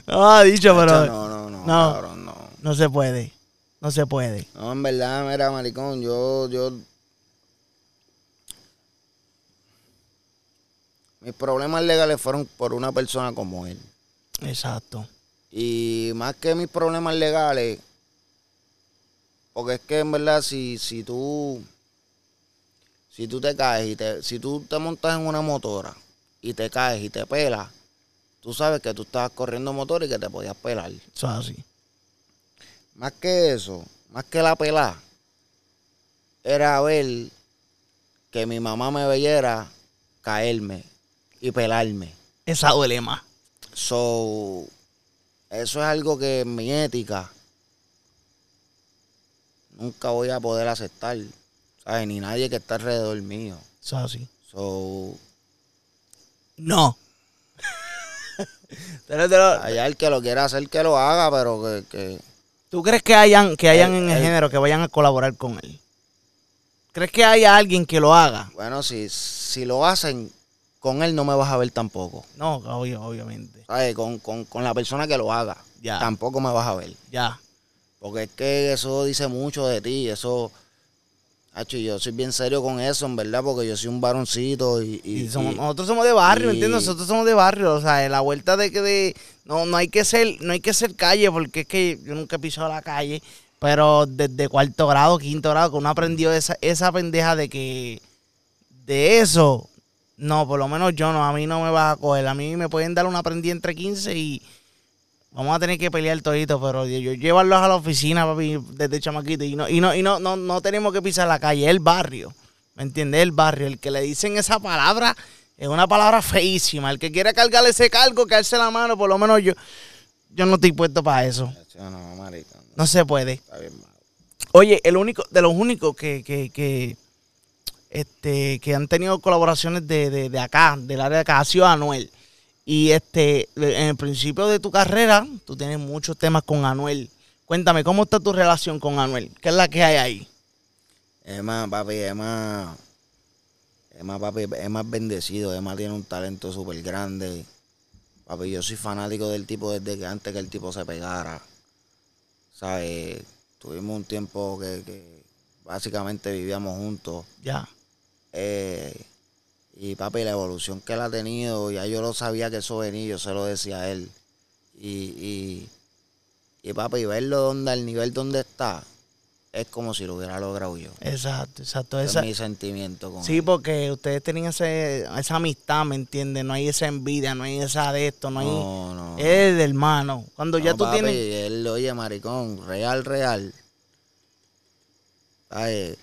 No ha dicho, pero No, no, no, No. cabrón, no. no se puede. No se puede. No, en verdad, mira, maricón, yo, yo... Mis problemas legales fueron por una persona como él. Exacto. Y más que mis problemas legales, porque es que en verdad si, si tú si tú te caes y te, si tú te montas en una motora y te caes y te pelas, tú sabes que tú estabas corriendo motor y que te podías pelar. Eso es así. Más que eso, más que la pelá, era ver que mi mamá me viera caerme y pelarme. Esa duele más. So, eso es algo que en mi ética nunca voy a poder aceptar. ¿Sabes? Ni nadie que está alrededor mío. Eso es así. So, No. (laughs) Allá el que lo quiera hacer, que lo haga, pero que, que ¿Tú crees que hayan, que hayan en el el- género que vayan a colaborar con él? ¿Crees que haya alguien que lo haga? bueno, si, si lo hacen, con él no me vas a ver tampoco. No, obvio, obviamente. ¿Sabes? Con, con, con la persona que lo haga, Ya. tampoco me vas a ver. Ya. Porque es que eso dice mucho de ti, eso... Hacho, yo soy bien serio con eso, en verdad, porque yo soy un varoncito y... y- Y somos- y- nosotros somos de barrio, ¿entiendes? Nosotros somos de barrio, o sea, la vuelta de que de no no hay que ser no hay que ser calle porque es que yo nunca he pisado la calle, pero desde cuarto grado, quinto grado que uno aprendió esa esa pendeja de que de eso no, por lo menos yo no, a mí no me vas a coger, a mí me pueden dar una prendida entre 15 y vamos a tener que pelear todito, pero yo, llevarlos a la oficina, papi, desde chamaquito y no y no y no no, no tenemos que pisar la calle, el barrio. ¿Me entiendes? El barrio, el que le dicen esa palabra es una palabra feísima. El que quiera cargar ese cargo, alce la mano, por lo menos yo, yo no estoy puesto para eso. No, se puede. está bien malo. Oye, el único, de los únicos que, que, que, este, que han tenido colaboraciones de, de, de acá, del área de acá, ha sido Anuel. Y este, en el principio de tu carrera, tú tienes muchos temas con Anuel. Cuéntame, ¿cómo está tu relación con Anuel? ¿Qué es la que hay ahí? Es más, papi, es más... Es más, papi, es más bendecido. Es más, tiene un talento súper grande. Papi, yo soy fanático del tipo desde que antes que el tipo se pegara. ¿Sabes? Tuvimos un tiempo que, que básicamente vivíamos juntos. Ya. Eh, y papi, la evolución que él ha tenido, ya yo lo sabía que eso venía, yo se lo decía a él. Y, y, y papi, verlo donde, al nivel donde está, es como si lo hubiera logrado yo. Exacto, exacto. Ese es mi sentimiento con Sí, él. porque ustedes tenían ese, esa amistad, ¿me entiendes? No hay esa envidia, no hay esa de esto, no hay... No, no. Es de hermano. Cuando ya tú papi, tienes... Él, oye, maricón, real, real. Ay,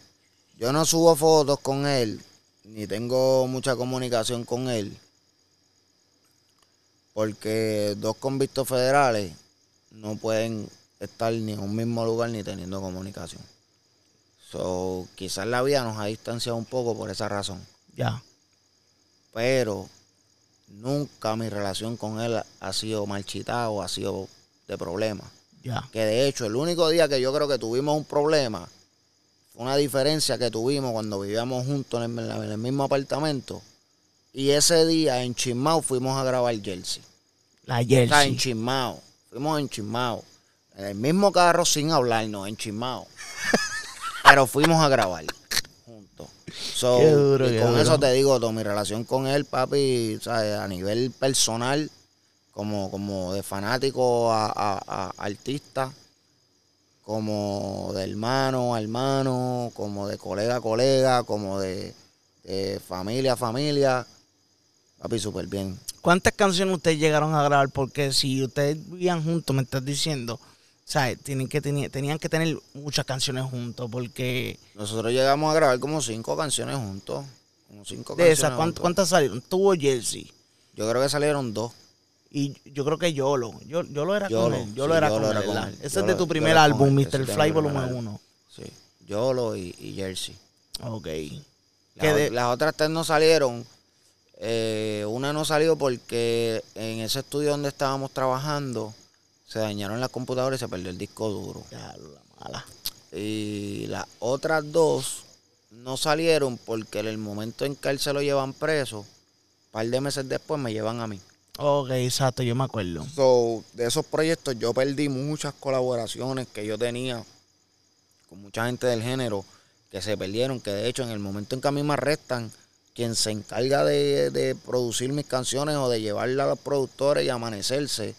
yo no subo fotos con él, ni tengo mucha comunicación con él. Porque dos convictos federales no pueden estar ni en un mismo lugar ni teniendo comunicación. So, quizás la vida nos ha distanciado un poco por esa razón. Ya. pero nunca mi relación con él ha sido marchitada o ha sido de problema. Ya. Que de hecho, el único día que yo creo que tuvimos un problema fue una diferencia que tuvimos cuando vivíamos juntos en el, en el mismo apartamento. Y ese día en Chismao fuimos a grabar Jersey. La O sea, en jersey. Chismao. Fuimos en Chismao. En el mismo carro sin hablarnos, en Chismao. (laughs) Pero fuimos a grabar juntos. So, Qué duro, y qué con duro. eso te digo, todo, mi relación con él, papi, ¿sabes? a nivel personal, como, como de fanático a, a- a artista, como de hermano a hermano, como de colega a colega, como de, de familia a familia. Papi, súper bien. ¿Cuántas canciones ustedes llegaron a grabar? Porque si ustedes vivían juntos, me estás diciendo, ¿sabes? Tienen que, teni- tenían que tener muchas canciones juntos, porque Nosotros llegamos a grabar como cinco canciones juntos. Como cinco de canciones esas, ¿cuánt- juntos. ¿cuántas salieron? Tuvo Jersey. Yo creo que salieron dos. Y yo creo que Yolo. Yo, Yolo era Yolo, con él. Yolo sí, era, Yolo con, era él, él. Ese es de tu primer era álbum, Mr. Fly Volumen álbum. 1. Sí. Yolo y, y Jersey. Ok. Las, Que de- las otras tres no salieron. Eh, una no salió porque en ese estudio donde estábamos trabajando se dañaron las computadoras y se perdió el disco duro. Ya, la mala. Y las otras dos no salieron porque en el momento en que él se lo llevan preso, un par de meses después me llevan a mí. Ok, exacto, yo me acuerdo. So, de esos proyectos yo perdí muchas colaboraciones que yo tenía con mucha gente del género que se perdieron, que de hecho en el momento en que a mí me arrestan, quien se encarga de, de producir mis canciones o de llevarla a los productores y amanecerse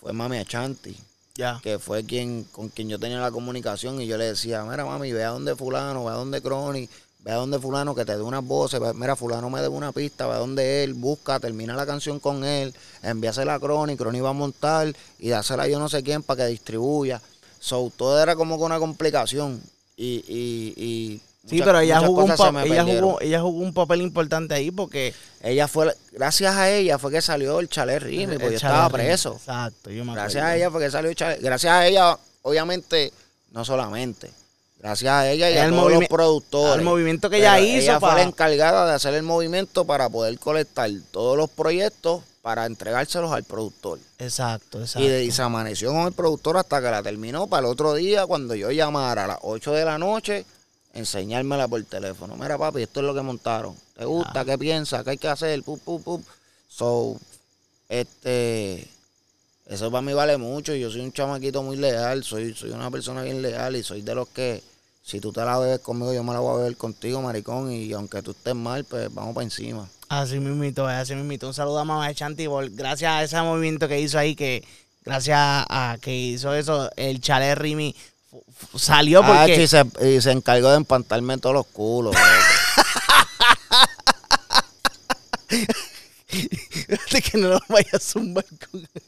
fue Mami Achanti, Ya. que fue quien con quien yo tenía la comunicación y yo le decía, mira mami, ve a donde fulano, ve a donde Crony, ve a donde fulano que te dé unas voces, ve- mira fulano me debe una pista, ve a donde él, busca, termina la canción con él, envíasela a Crony, Crony va a montar y dásela a yo no sé quién para que distribuya. So, todo era como que una complicación y, y, y Sí, muchas- pero ella jugó, un cosas se pa- me ella, jugó, ella jugó un papel importante ahí porque... Ella fue, gracias a ella fue que salió el chalet Rimi, porque yo estaba preso. Exacto, yo me Gracias acuerdo. a ella fue que salió el chalet. Gracias a ella, obviamente, no solamente. Gracias a ella y a El todos los productores. al movimiento que ella hizo Ella fue para- la encargada de hacer el movimiento para poder colectar todos los proyectos para entregárselos al productor. Exacto, exacto. Y, de- y se amaneció con el productor hasta que la terminó para el otro día, cuando yo llamara a las 8 de la noche, enseñármela por teléfono. Mira, papi, esto es lo que montaron. ¿Te gusta? ¿Qué piensas? ¿Qué hay que hacer? Pum, pum, pum. So, este, eso para mí vale mucho. Yo soy un chamaquito muy leal, soy, soy una persona bien leal y soy de los que, si tú te la bebes conmigo, yo me la voy a beber contigo, maricón. Y aunque tú estés mal, pues vamos para encima. Así mismito, así mismito. Un saludo a Mamá de Chanti por gracias a ese movimiento que hizo ahí, que gracias a que hizo eso, el chalet Rimi salió Ah, porque... y, se, y se encargó de empantarme en todos los culos. (laughs) que no lo vayas a zumbar con... (laughs)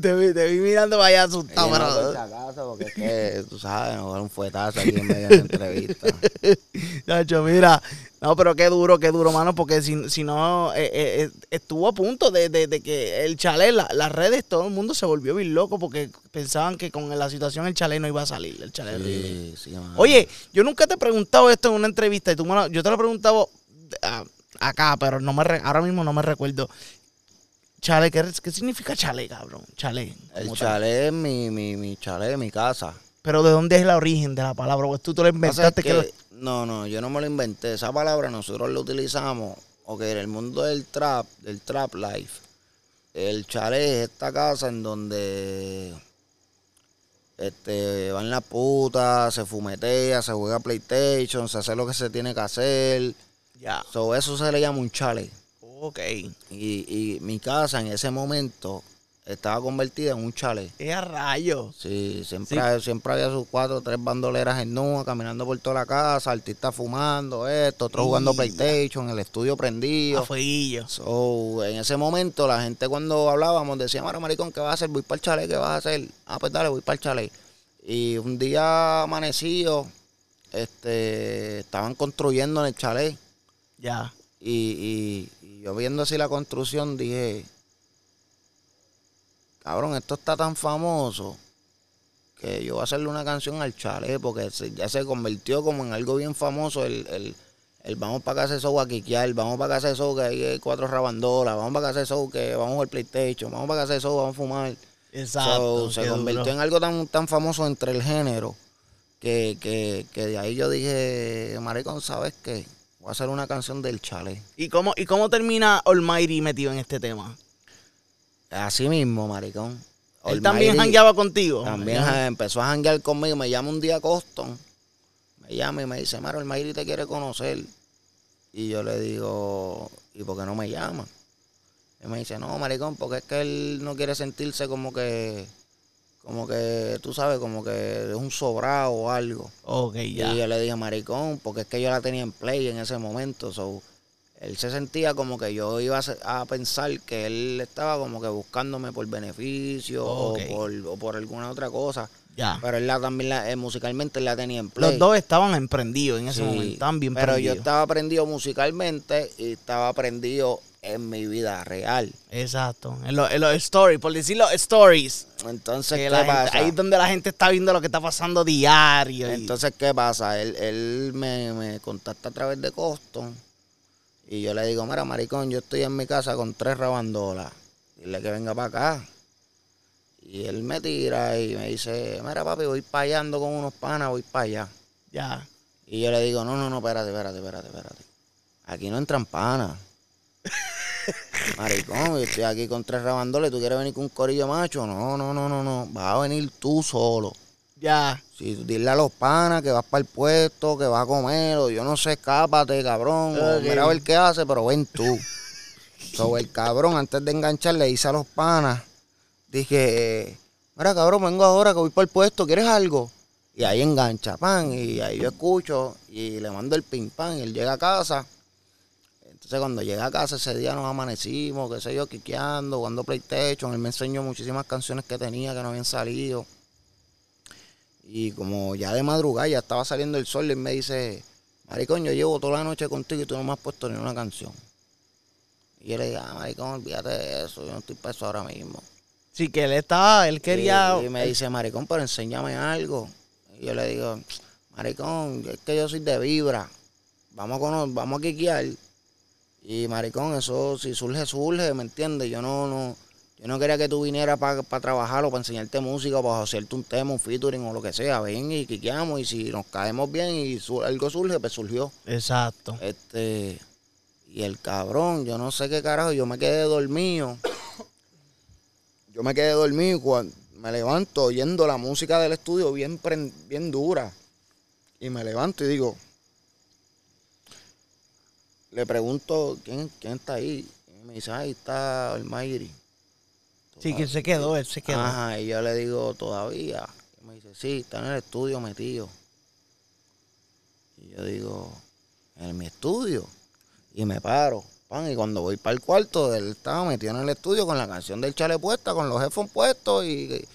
te, vi, te vi mirando vaya asustado, Y no, pero- porque es que, tú sabes, nos un fuetazo aquí en medio de la entrevista. (laughs) Nacho, mira, no, pero qué duro, qué duro, mano, porque si, si no, eh, eh, eh, estuvo a punto de, de- de que el chalet, la- las redes, todo el mundo se volvió bien loco porque pensaban que con la situación el chalet no iba a salir, el chalet. Sí, sí, mano. Oye, yo nunca te he preguntado esto en una entrevista y tú me lo- yo te lo he preguntado ah, acá, pero no me re- ahora mismo no me recuerdo. Chale, ¿qué, qué significa chale, cabrón? Chale. el chalet es mi, mi, mi chalet, mi casa. Pero ¿de dónde es el origen de la palabra? Pues tú te lo inventaste. que lo- que- no, no, yo no me lo inventé. Esa palabra nosotros la utilizamos, ok, en el mundo del trap, del trap life. El chalet es esta casa en donde este, van las putas, se fumetea, se juega PlayStation, se hace lo que se tiene que hacer. Ya. So, eso se le llama un chalet. Ok. Y, y mi casa en ese momento estaba convertida en un chalet. Es a rayos. Sí, siempre, siempre había sus cuatro o tres bandoleras en nua caminando por toda la casa, artistas fumando, esto, otros jugando. PlayStation, el estudio A prendido. fueguillo. So, en ese momento la gente cuando hablábamos decía, Mara maricón, ¿qué vas a hacer? Voy para el chalet, ¿qué vas a hacer? Ah, pues dale, voy para el chalet. Y un día amanecido, este, estaban construyendo en el chalet. Ya. Y, y- y yo viendo así la construcción dije, cabrón, esto está tan famoso que yo voy a hacerle una canción al chalet porque se- ya se convirtió como en algo bien famoso el, el- El vamos para casa de show a quiquear, vamos para casa de show que hay cuatro rabandolas, vamos para casa de show que vamos a jugar PlayStation, vamos para casa de show, vamos a fumar. Exacto. So, se convirtió duro. en algo tan, tan famoso entre el género que, que, que de ahí yo dije, maricón, ¿sabes qué? Voy a hacer una canción del chale. ¿Y cómo, ¿Y cómo termina Almighty metido en este tema? Así mismo, maricón. Él también Almighty jangueaba contigo. También empezó a janguear conmigo. Me llama un día Coston. Me llama y me dice, Maro, Mayri te quiere conocer. Y yo le digo, ¿y por qué no me llama? Y me dice, no, maricón, porque es que él no quiere sentirse como que, como que, tú sabes, como que es un sobrado o algo. Ok, ya. Y yo le dije, maricón, porque es que yo la tenía en play en ese momento. So, él se sentía como que yo iba a, pensar que él estaba como que buscándome por beneficio o, por, o por alguna otra cosa. ya. Pero él la, también la, eh, musicalmente la tenía en play. Los dos estaban emprendidos en ese Sí, momento. Bien Pero yo estaba aprendido musicalmente y estaba aprendido en mi vida real. Exacto. En los stories, por decirlo, stories. Entonces, Que ¿qué la gente- pasa? ahí es donde la gente está viendo lo que está pasando diario. y- Entonces, ¿qué pasa? Él, él me, me contacta a través de Coston y yo le digo, mira, maricón, yo estoy en mi casa con tres rabandolas. Dile que venga para acá. Y él me tira y me dice, mira, papi, voy para allá, ando con unos panas, voy para allá. ya. Y yo le digo, no, no, no, espérate, espérate, espérate, espérate. Aquí no entran panas. (laughs) Maricón, yo estoy aquí con tres rabandoles, ¿tú quieres venir con un corillo macho? No, no, no, no, no. Vas a venir tú solo. Ya. Si tú dile a los panas que vas para el puesto, que vas a comer, o yo no sé, escápate, cabrón. o Ok. mira a ver qué hace, pero ven tú. so, el cabrón, antes de enganchar, le dice a los panas, dije, mira, cabrón, vengo ahora que voy para el puesto, ¿quieres algo? Y ahí engancha, pan, y ahí yo escucho, y le mando el ping pan, y él llega a casa. Entonces, cuando llega a casa, ese día nos amanecimos, qué sé yo, quiqueando, jugando PlayStation. Él me enseñó muchísimas canciones que tenía que no habían salido. Y como ya de madrugada ya estaba saliendo el sol, él me dice, maricón, yo llevo toda la noche contigo y tú no me has puesto ni una canción. Y yo le dije, ah, maricón, olvídate de eso, yo no estoy para eso ahora mismo. Sí, que él estaba, él quería. Y, y me dice, maricón, pero enséñame algo. Y yo le digo, maricón, es que yo soy de vibra. Vamos a, vamos a quiquear. Y maricón, eso si surge, surge, ¿me entiendes? Yo no, no, yo no quería que tú vinieras para trabajar o para enseñarte música o para hacerte un tema, un featuring o lo que sea. Ven y quiqueamos y si nos caemos bien y su- algo surge, pues surgió. Exacto. Este, y el cabrón, yo no sé qué carajo, yo me quedé dormido. (coughs) Yo me quedé dormido cuando me levanto oyendo la música del estudio bien, bien dura. Y me levanto y digo, le pregunto, ¿quién, quién está ahí? Y me dice, ahí está el Mayri. Sí, que se quedó, él se quedó. Ajá, y yo le digo, todavía. Y me dice, sí, está en el estudio metido. Y yo digo, en mi estudio. Y me paro. Pan, y cuando voy para el cuarto, él estaba metido en el estudio con la canción del chale puesta, con los headphones puestos. Y,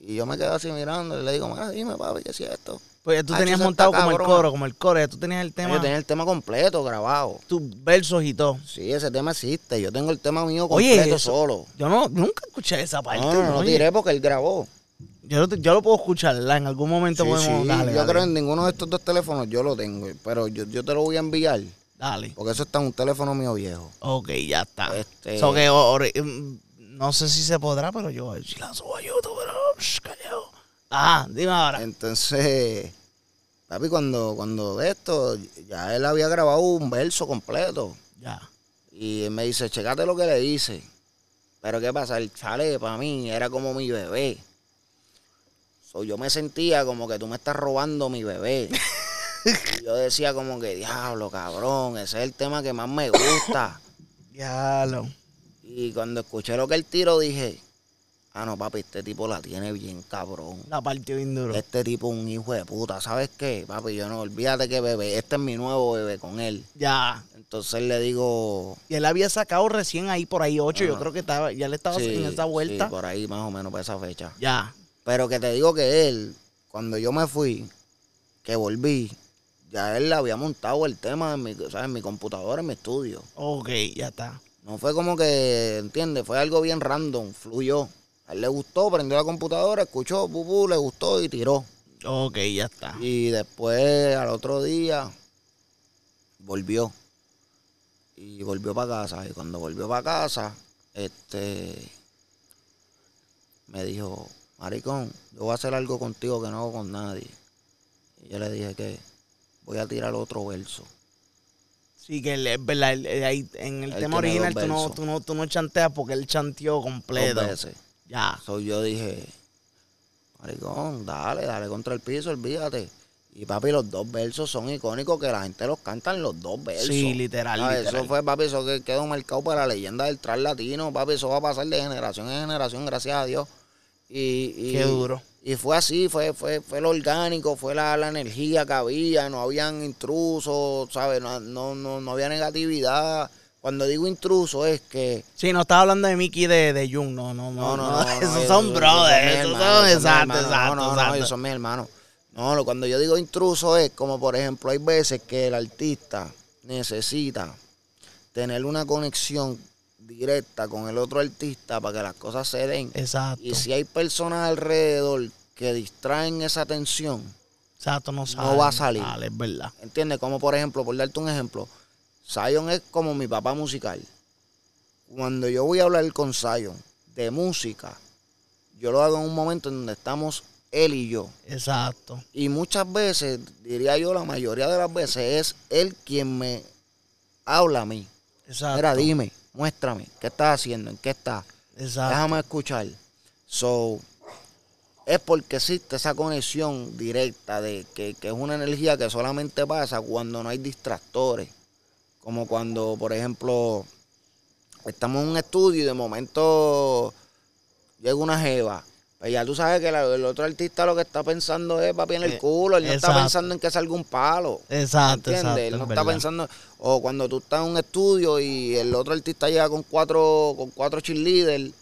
y yo me quedo así mirando y le digo, "Mira, dime, papi, ¿qué es esto? Pues ya tú Ah, tenías montado como el coro, como el coro, ya tú tenías el tema, Yo tenía el tema completo grabado. tus versos y todo. Sí, ese tema existe. Yo tengo el tema mío Oye, completo eso- solo. Yo no, nunca escuché esa parte. No, no, no, oye. tiré porque él grabó. Yo, lo, yo lo puedo escuchar, ¿verdad? En algún momento Sí, podemos. sí, dale, yo dale, creo en ninguno de estos dos teléfonos yo lo tengo, pero yo, yo te lo voy a enviar, dale. porque eso está en un teléfono mío viejo. Ok, ya está. Este- So que, o- mm, no sé si se podrá, pero yo si la subo a YouTube, pero callado. Ajá, dime ahora. Entonces, papi, cuando, cuando de esto, ya él había grabado un verso completo. Ya. Y él me dice, checate lo que le hice. Pero ¿qué pasa? El chale para mí era como mi bebé. So, yo me sentía como que tú me estás robando mi bebé. (laughs) Y yo decía como que, diablo, cabrón, ese es el tema que más me gusta. (laughs) Diablo. Y cuando escuché lo que él tiró, dije, ah, no, papi, este tipo la tiene bien cabrón. La partió bien duro. Este tipo es un hijo de puta. ¿Sabes qué, papi? Yo no, olvídate que bebé, este es mi nuevo bebé con él. Ya. Entonces le digo, Y él había sacado recién ahí por ahí ocho. Yo creo que estaba, ya le estaba sí, en esa vuelta. sí, por ahí más o menos para esa fecha. Ya. Pero que te digo que él, cuando yo me fui, que volví, ya él le había montado el tema en mi, sea, en mi computadora, en mi estudio. Ok, ya está. No fue como que, ¿entiendes? Fue algo bien random, fluyó. A él le gustó, prendió la computadora, escuchó, pupú, le gustó y tiró. Ok, ya está. Y después, al otro día, volvió. Y volvió para casa. Y cuando volvió para casa, este me dijo, Maricón, yo voy a hacer algo contigo que no hago con nadie. Y yo le dije que voy a tirar otro verso. Sí, que él, es verdad, él- en el Él tema original tú no, tú, no, tú no chanteas porque él chanteó completo. Dos veces. Ya. So, yo dije, maricón, dale, dale contra el piso, olvídate. Y papi, los dos versos son icónicos que la gente los canta en los dos versos. Sí, literal, Ah, literal. Eso fue, papi, eso que quedó marcado para la leyenda del trap latino, papi, eso va a pasar de generación en generación, gracias a Dios. Y, y- Qué duro. Y fue así, fue, fue, fue lo orgánico, fue la, la energía que había, no habían intrusos, ¿sabes? No, no, no, no había negatividad. Cuando digo intruso es que Sí, no estaba hablando de Mickey de, de Jung, no, no, no. no, no, no. (laughs) Esos son brothers, esos son, exacto, exacto, No, no, ellos son mis hermanos. No, lo- cuando yo digo intruso es como, por ejemplo, hay veces que el artista necesita tener una conexión directa con el otro artista para que las cosas se den. Exacto, Y si hay personas alrededor que distraen esa atención, exacto, no no va a salir. Sale, es verdad. ¿Entiendes? Como por ejemplo, por darte un ejemplo, Zion es como mi papá musical. Cuando yo voy a hablar con Zion de música, yo lo hago en un momento en donde estamos él y yo. Exacto. Y muchas veces, diría yo, la mayoría de las veces es él quien me habla a mí. Exacto. Mira, dime, muéstrame, ¿qué estás haciendo? ¿En qué estás? Exacto. Déjame escuchar. So, es porque existe esa conexión directa de que, que es una energía que solamente pasa cuando no hay distractores. Como cuando, por ejemplo, estamos en un estudio y de momento llega una jeva. Pues ya tú sabes que la- el otro artista lo que está pensando es papi en el Eh, culo. Él no está pensando en que salga un palo. Exacto, ¿Entiendes? exacto. Él no es está verdad. pensando. O cuando tú estás en un estudio y el otro artista llega con cuatro, con cuatro cheerleaders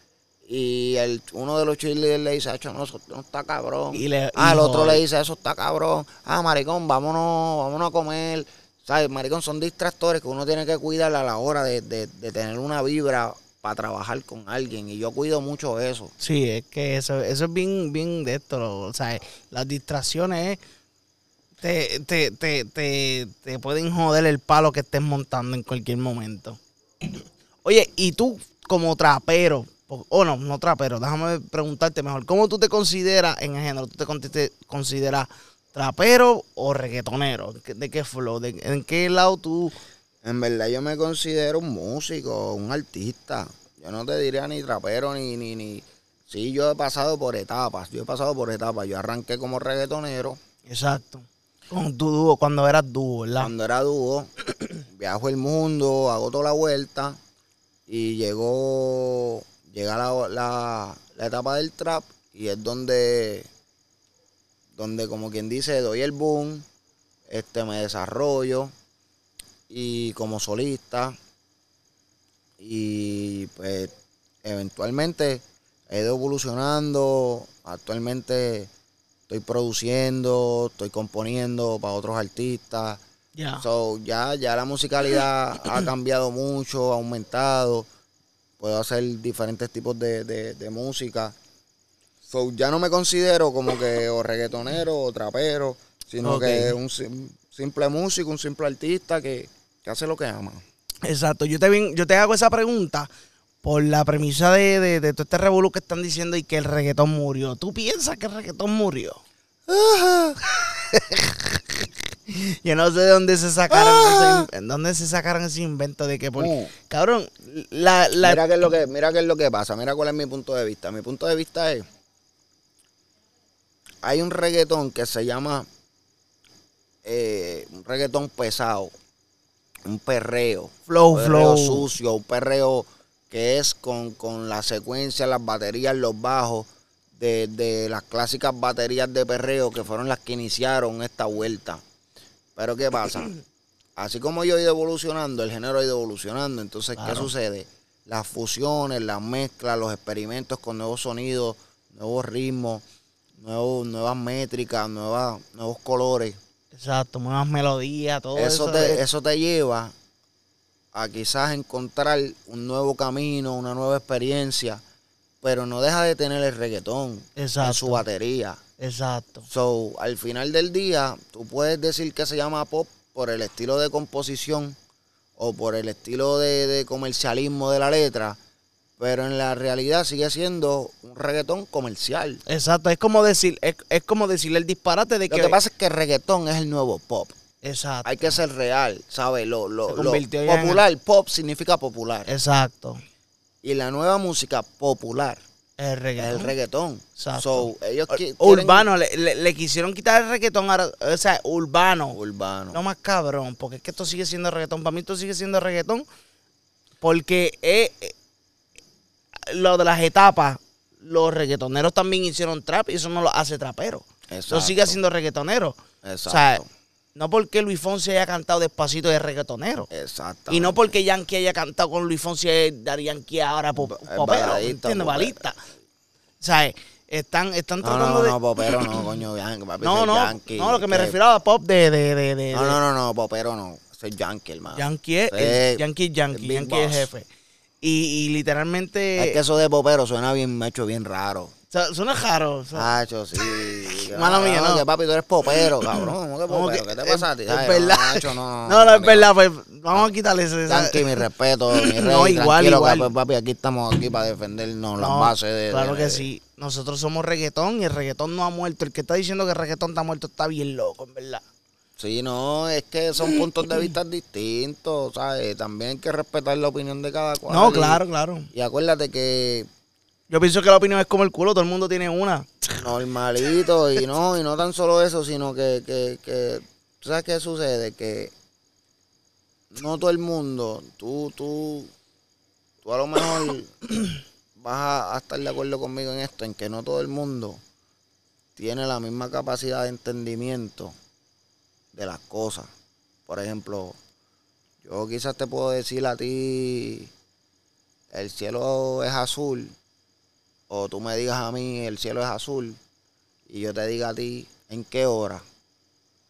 y el, uno de los cheerleaders le dice, Acho, no, eso no está cabrón. Y le- ah, el otro le dice, eso está cabrón. Ah, maricón, vámonos, vámonos a comer. ¿Sabes? Maricón, son distractores que uno tiene que cuidar a la hora de, de- tener una vibra para trabajar con alguien. Y yo cuido mucho eso. Sí, es que eso, eso es bien, bien de esto. O sea, las distracciones te, te, te, te, te pueden joder el palo que estés montando en cualquier momento. Oye, y tú como trapero, o no, no trapero, déjame preguntarte mejor, ¿cómo tú te consideras en el género? ¿Tú te consideras trapero o reggaetonero? ¿De qué- ¿De qué flow? ¿De- ¿En qué lado tú...? En verdad yo me considero un músico, un artista. Yo no te diría ni trapero ni, ni, ni... Sí, yo he pasado por etapas, yo he pasado por etapas. Yo arranqué como reggaetonero Exacto. Con tu dúo, cuando eras dúo, ¿verdad? cuando era dúo. (clears throat) viajo el mundo, hago toda la vuelta y llegó... Llega la, la, la etapa del trap y es donde... Donde como quien dice, doy el boom, este, me desarrollo y como solista y pues eventualmente he ido evolucionando actualmente estoy produciendo estoy componiendo para otros artistas. Ya. So, ya ya la musicalidad ha (clears throat) cambiado mucho ha aumentado. Puedo hacer diferentes tipos de, de- de música so, ya no me considero como que o reggaetonero o trapero sino Ok. que un sim- simple músico un simple artista que, que hace lo que ama Exacto, yo te, yo te hago esa pregunta por la premisa de, de, de todo este revolú que están diciendo y que el reggaetón murió. ¿Tú piensas que el reggaetón murió? yo no sé de dónde se sacaron ese, dónde se sacaron ese invento de que por, Mm. cabrón, la, la mira qué es lo que mira qué es lo que pasa mira cuál es mi punto de vista mi punto de vista es hay un reggaetón que se llama eh, un reggaetón pesado un perreo Flow, un perreo flow. sucio un perreo que es con, con la secuencia las baterías los bajos de, de las clásicas baterías de perreo que fueron las que iniciaron esta vuelta pero qué pasa (clears throat) así como yo he ido evolucionando, el género ha ido evolucionando. Entonces, ¿qué sucede? Las fusiones, las mezclas, los experimentos con nuevos sonidos, nuevos ritmos, nuevos, nuevas métricas, nuevas, nuevos colores. exacto, nuevas melodías, todo Eso eso. te, es- eso te lleva a quizás encontrar un nuevo camino, una nueva experiencia, pero no deja de tener el reggaetón en su batería. exacto. So, al final del día, tú puedes decir que se llama pop, por el estilo de composición o por el estilo de, de comercialismo de la letra, pero en la realidad sigue siendo un reggaetón comercial. Exacto, es como decir, es, es como decirle el disparate de Lo que. que pasa es que el reggaetón es el nuevo pop. Exacto. Hay que ser real, ¿sabes? Lo, lo, lo popular, pop significa popular. Exacto. Y la nueva música popular El es reggaetón. el reggaetón. Exacto. So, ellos qui- quieren- Urbano, le, le- le quisieron quitar el reggaetón, ahora, o sea, urbano. Urbano. No más cabrón, porque es que esto sigue siendo reggaetón. Para mí esto sigue siendo reggaetón porque eh, lo de las etapas, los reggaetoneros también hicieron trap y eso no lo hace trapero. Eso Exacto. sigue siendo reggaetonero. Exacto. O sea, no porque Luis Fonsi haya cantado despacito de reggaetonero. Exacto. Y no porque Yankee haya cantado con Luis Fonsi es dar Yankee ahora pop, Es popero, ¿entiendes? Balista. O sea, eh, están, están No, tratando no, de... no, popero no, coño, Yankee, papi, no, no, Yankee, no, lo que me que- refiero a pop de... de, de, de- No, de- no, no, no, popero no. Soy Yankee, hermano. Yankee es, Sí, el- Yankee es Yankee, el Yankee es jefe. Y, y literalmente... Es que eso de popero suena bien hecho, bien raro. suena raro. o sea, Hacho, sí. (laughs) Mala mía, no. Que papi, tú eres popero, (clears throat) cabrón. ¿Cómo que popero? ¿Qué te pasa a ti? Es, verdad. No, hacho, (laughs) no, no, no, es verdad. Pues vamos a quitarle ese... Yankee, mi respeto, mi (laughs) rey. No, igual, igual. que, pues, papi, aquí estamos aquí para defendernos las bases de... Claro que sí. Nosotros somos reggaetón y el reggaetón no ha muerto. El que está diciendo que el reggaetón está muerto está bien loco, en verdad. Sí, no, es que son (clears throat) puntos de vista distintos, ¿sabes? También hay que respetar la opinión de cada cual. No, y- claro, claro. Y acuérdate que Yo pienso que la opinión es como el culo, todo el mundo tiene una. normalito y no, y no tan solo eso, sino que, que, que ¿tú sabes qué sucede? Que no todo el mundo, tú, tú, tú a lo mejor (clears throat) vas a, a estar de acuerdo conmigo en esto, en que no todo el mundo tiene la misma capacidad de entendimiento de las cosas. Por ejemplo, yo quizás te puedo decir a ti, el cielo es azul, o tú me digas a mí, el cielo es azul, y yo te diga a ti, ¿en qué hora?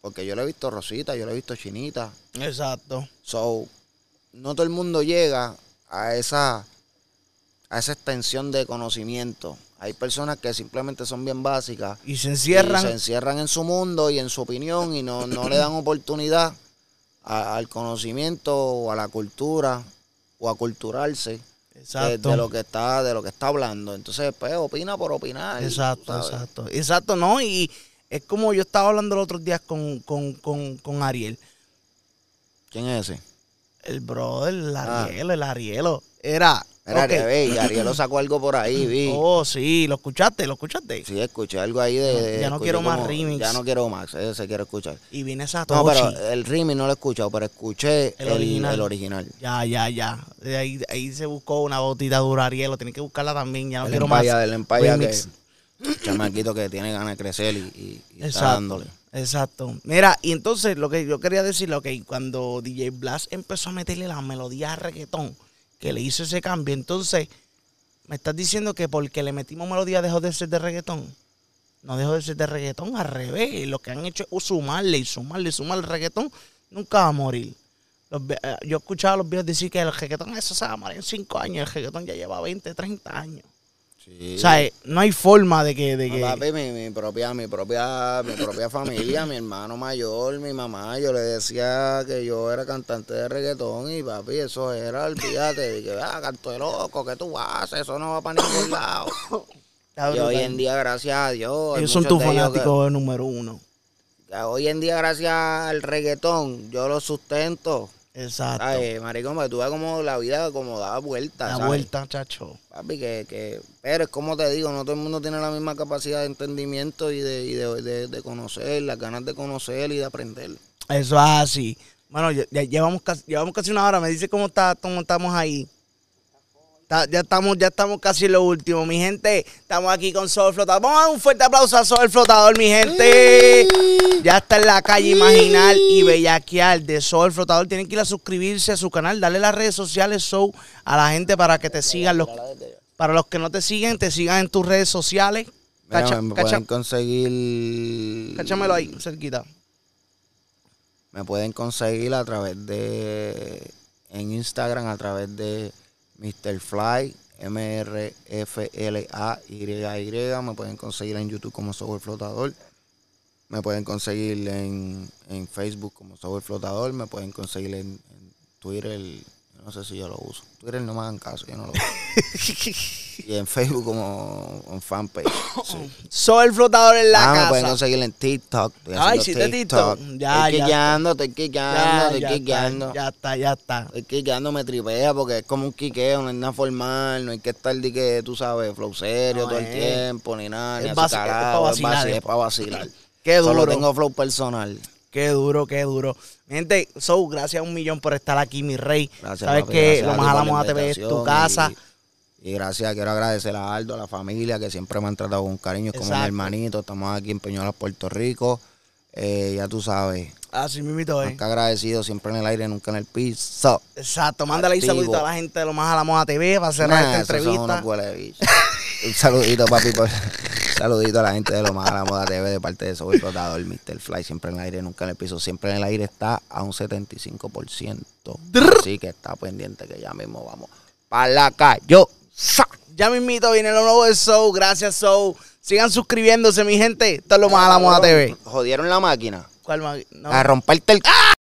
Porque yo le he visto rosita, yo le he visto chinita. Exacto. So, no todo el mundo llega a esa, a esa extensión de conocimiento. Hay personas que simplemente son bien básicas. Y se encierran. y se encierran en su mundo y en su opinión y no, no le dan oportunidad a- al conocimiento o a la cultura o a culturarse de, lo que está de lo que está hablando. Entonces, pues, opina por opinar. Exacto, exacto. Exacto, ¿no? Y es como yo estaba hablando los otros días con, con, con, con Ariel. ¿Quién es ese? El brother, el Ah. Ariel, el Arielo. Era. Mira, ok. que ve, y Ariel sacó algo por ahí, vi. Oh, sí, lo escuchaste, lo escuchaste. Sí, escuché algo ahí de... de- Ya no quiero más remix. Ya no quiero más, ese quiero escuchar. Y viene esa No, pero el remix no lo he escuchado, pero escuché El el, original. el original. Ya, ya, ya. Ahí, ahí se buscó una botita dura Ariel. Tiene que buscarla también. Ya no el quiero más. el empaya que... remix. Chamaquito que tiene ganas de crecer y, y- y está Exacto. dándole. Exacto. Mira, y entonces lo que yo quería decir, ok, cuando DJ Blast empezó a meterle la melodía a reggaetón, que le hizo ese cambio, entonces me estás diciendo que porque le metimos melodía dejó de ser de reggaetón. No dejó de ser de reggaetón, al revés. Lo que han hecho es sumarle y sumarle y sumarle el reggaetón, nunca va a morir. Los eh, yo escuchaba a los viejos decir que el reggaetón eso se va a morir en 5 años, el reggaetón ya lleva 20, 30 años. Sí. O sea, eh, no hay forma de que... De No, que papi, mi, mi propia, mi propia, mi propia familia, mi hermano mayor, mi mamá, yo le decía que yo era cantante de reggaetón y papi, eso era, olvídate, de que ah, canto de loco, ¿qué tú haces? Eso no va para ningún lado. Y hoy en día, gracias a Dios. ellos son tus de ellos que- fanáticos número uno. hoy en día, gracias al reggaetón, yo lo sustento. Exacto. Ay, maricón, tú ves como la vida como da vuelta, La ¿sabes? vuelta, chacho. Papi, que, que, pero es como te digo, no todo el mundo tiene la misma capacidad de entendimiento y de, y de, de- de conocer, las ganas de conocer y de aprender. Eso es así. Bueno, ya, ya llevamos, casi, llevamos casi una hora. Me dice cómo, está, cómo estamos ahí. Ya, estamos, ya estamos casi en lo último. Mi gente, estamos aquí con Sol Flotador. Vamos a dar un fuerte aplauso a Sol Flotador, mi gente. Ya está en la calle Imaginar y Bellaquear de Sol Flotador. Tienen que ir a suscribirse a su canal, darle las redes sociales Soul a la gente para que te sigan. Los, para los que no te siguen, te sigan en tus redes sociales. Mira, Cacha- me pueden conseguir. cáchamelo ahí, cerquita. Me pueden conseguir a través de. En Instagram, a través de Mr. Fly, M-R-F-L-A-Y-Y. Me pueden conseguir en YouTube como Software Flotador. Me pueden conseguir en, en Facebook como el Flotador. Me pueden conseguir en, en Twitter. No sé si yo lo uso. Twitter no me hagan caso, yo no lo uso. (laughs) y en Facebook como en fanpage. Sí. Soy el flotador en la ah, casa. me pueden conseguir en TikTok. Estoy Ay, sí, de TikTok. Ya, estoy ya quiqueando, estoy quiqueando, estoy quiqueando. ya está, ya está. Estoy quiqueando, me tripea porque es como un quiqueo, no es nada formal, no hay que estar de que, tú sabes, flow serio No, todo el tiempo, ni nada, ni es azucarado, pa' es vacilar, vaci- es- para vacilar. Qué Solo duro. tengo flow personal. Qué duro, qué duro. Gente, So, gracias un millón por estar aquí, mi rey. Gracias, Sabes papi, que lo más a la TV es tu casa. Y, y gracias, quiero agradecer a Aldo, a la familia, que siempre me han tratado con cariño, es como mi hermanito. Estamos aquí en Peñuelas, Puerto Rico. Eh, ya tú sabes, Así mismito es. que agradecido, siempre en el aire, nunca en el piso. Exacto. Mándale un Activo. saludito a la gente de lo más a la moda TV para cerrar Nah, esta esos son unos entrevista. Un saludito, papi. Por, (laughs) saludito a la gente de lo más a la moda TV de parte de Soy Flotador, Mr. Fly. Siempre en el aire, nunca en el piso. Siempre en el aire está a un 75%. Así que está pendiente que ya mismo vamos para la calle. Ya mismito viene lo nuevo de So. Gracias, So. Sigan suscribiéndose, mi gente. Esto es lo más a la moda TV. Jodieron la máquina. ¿Cuál más? No. A romperte el.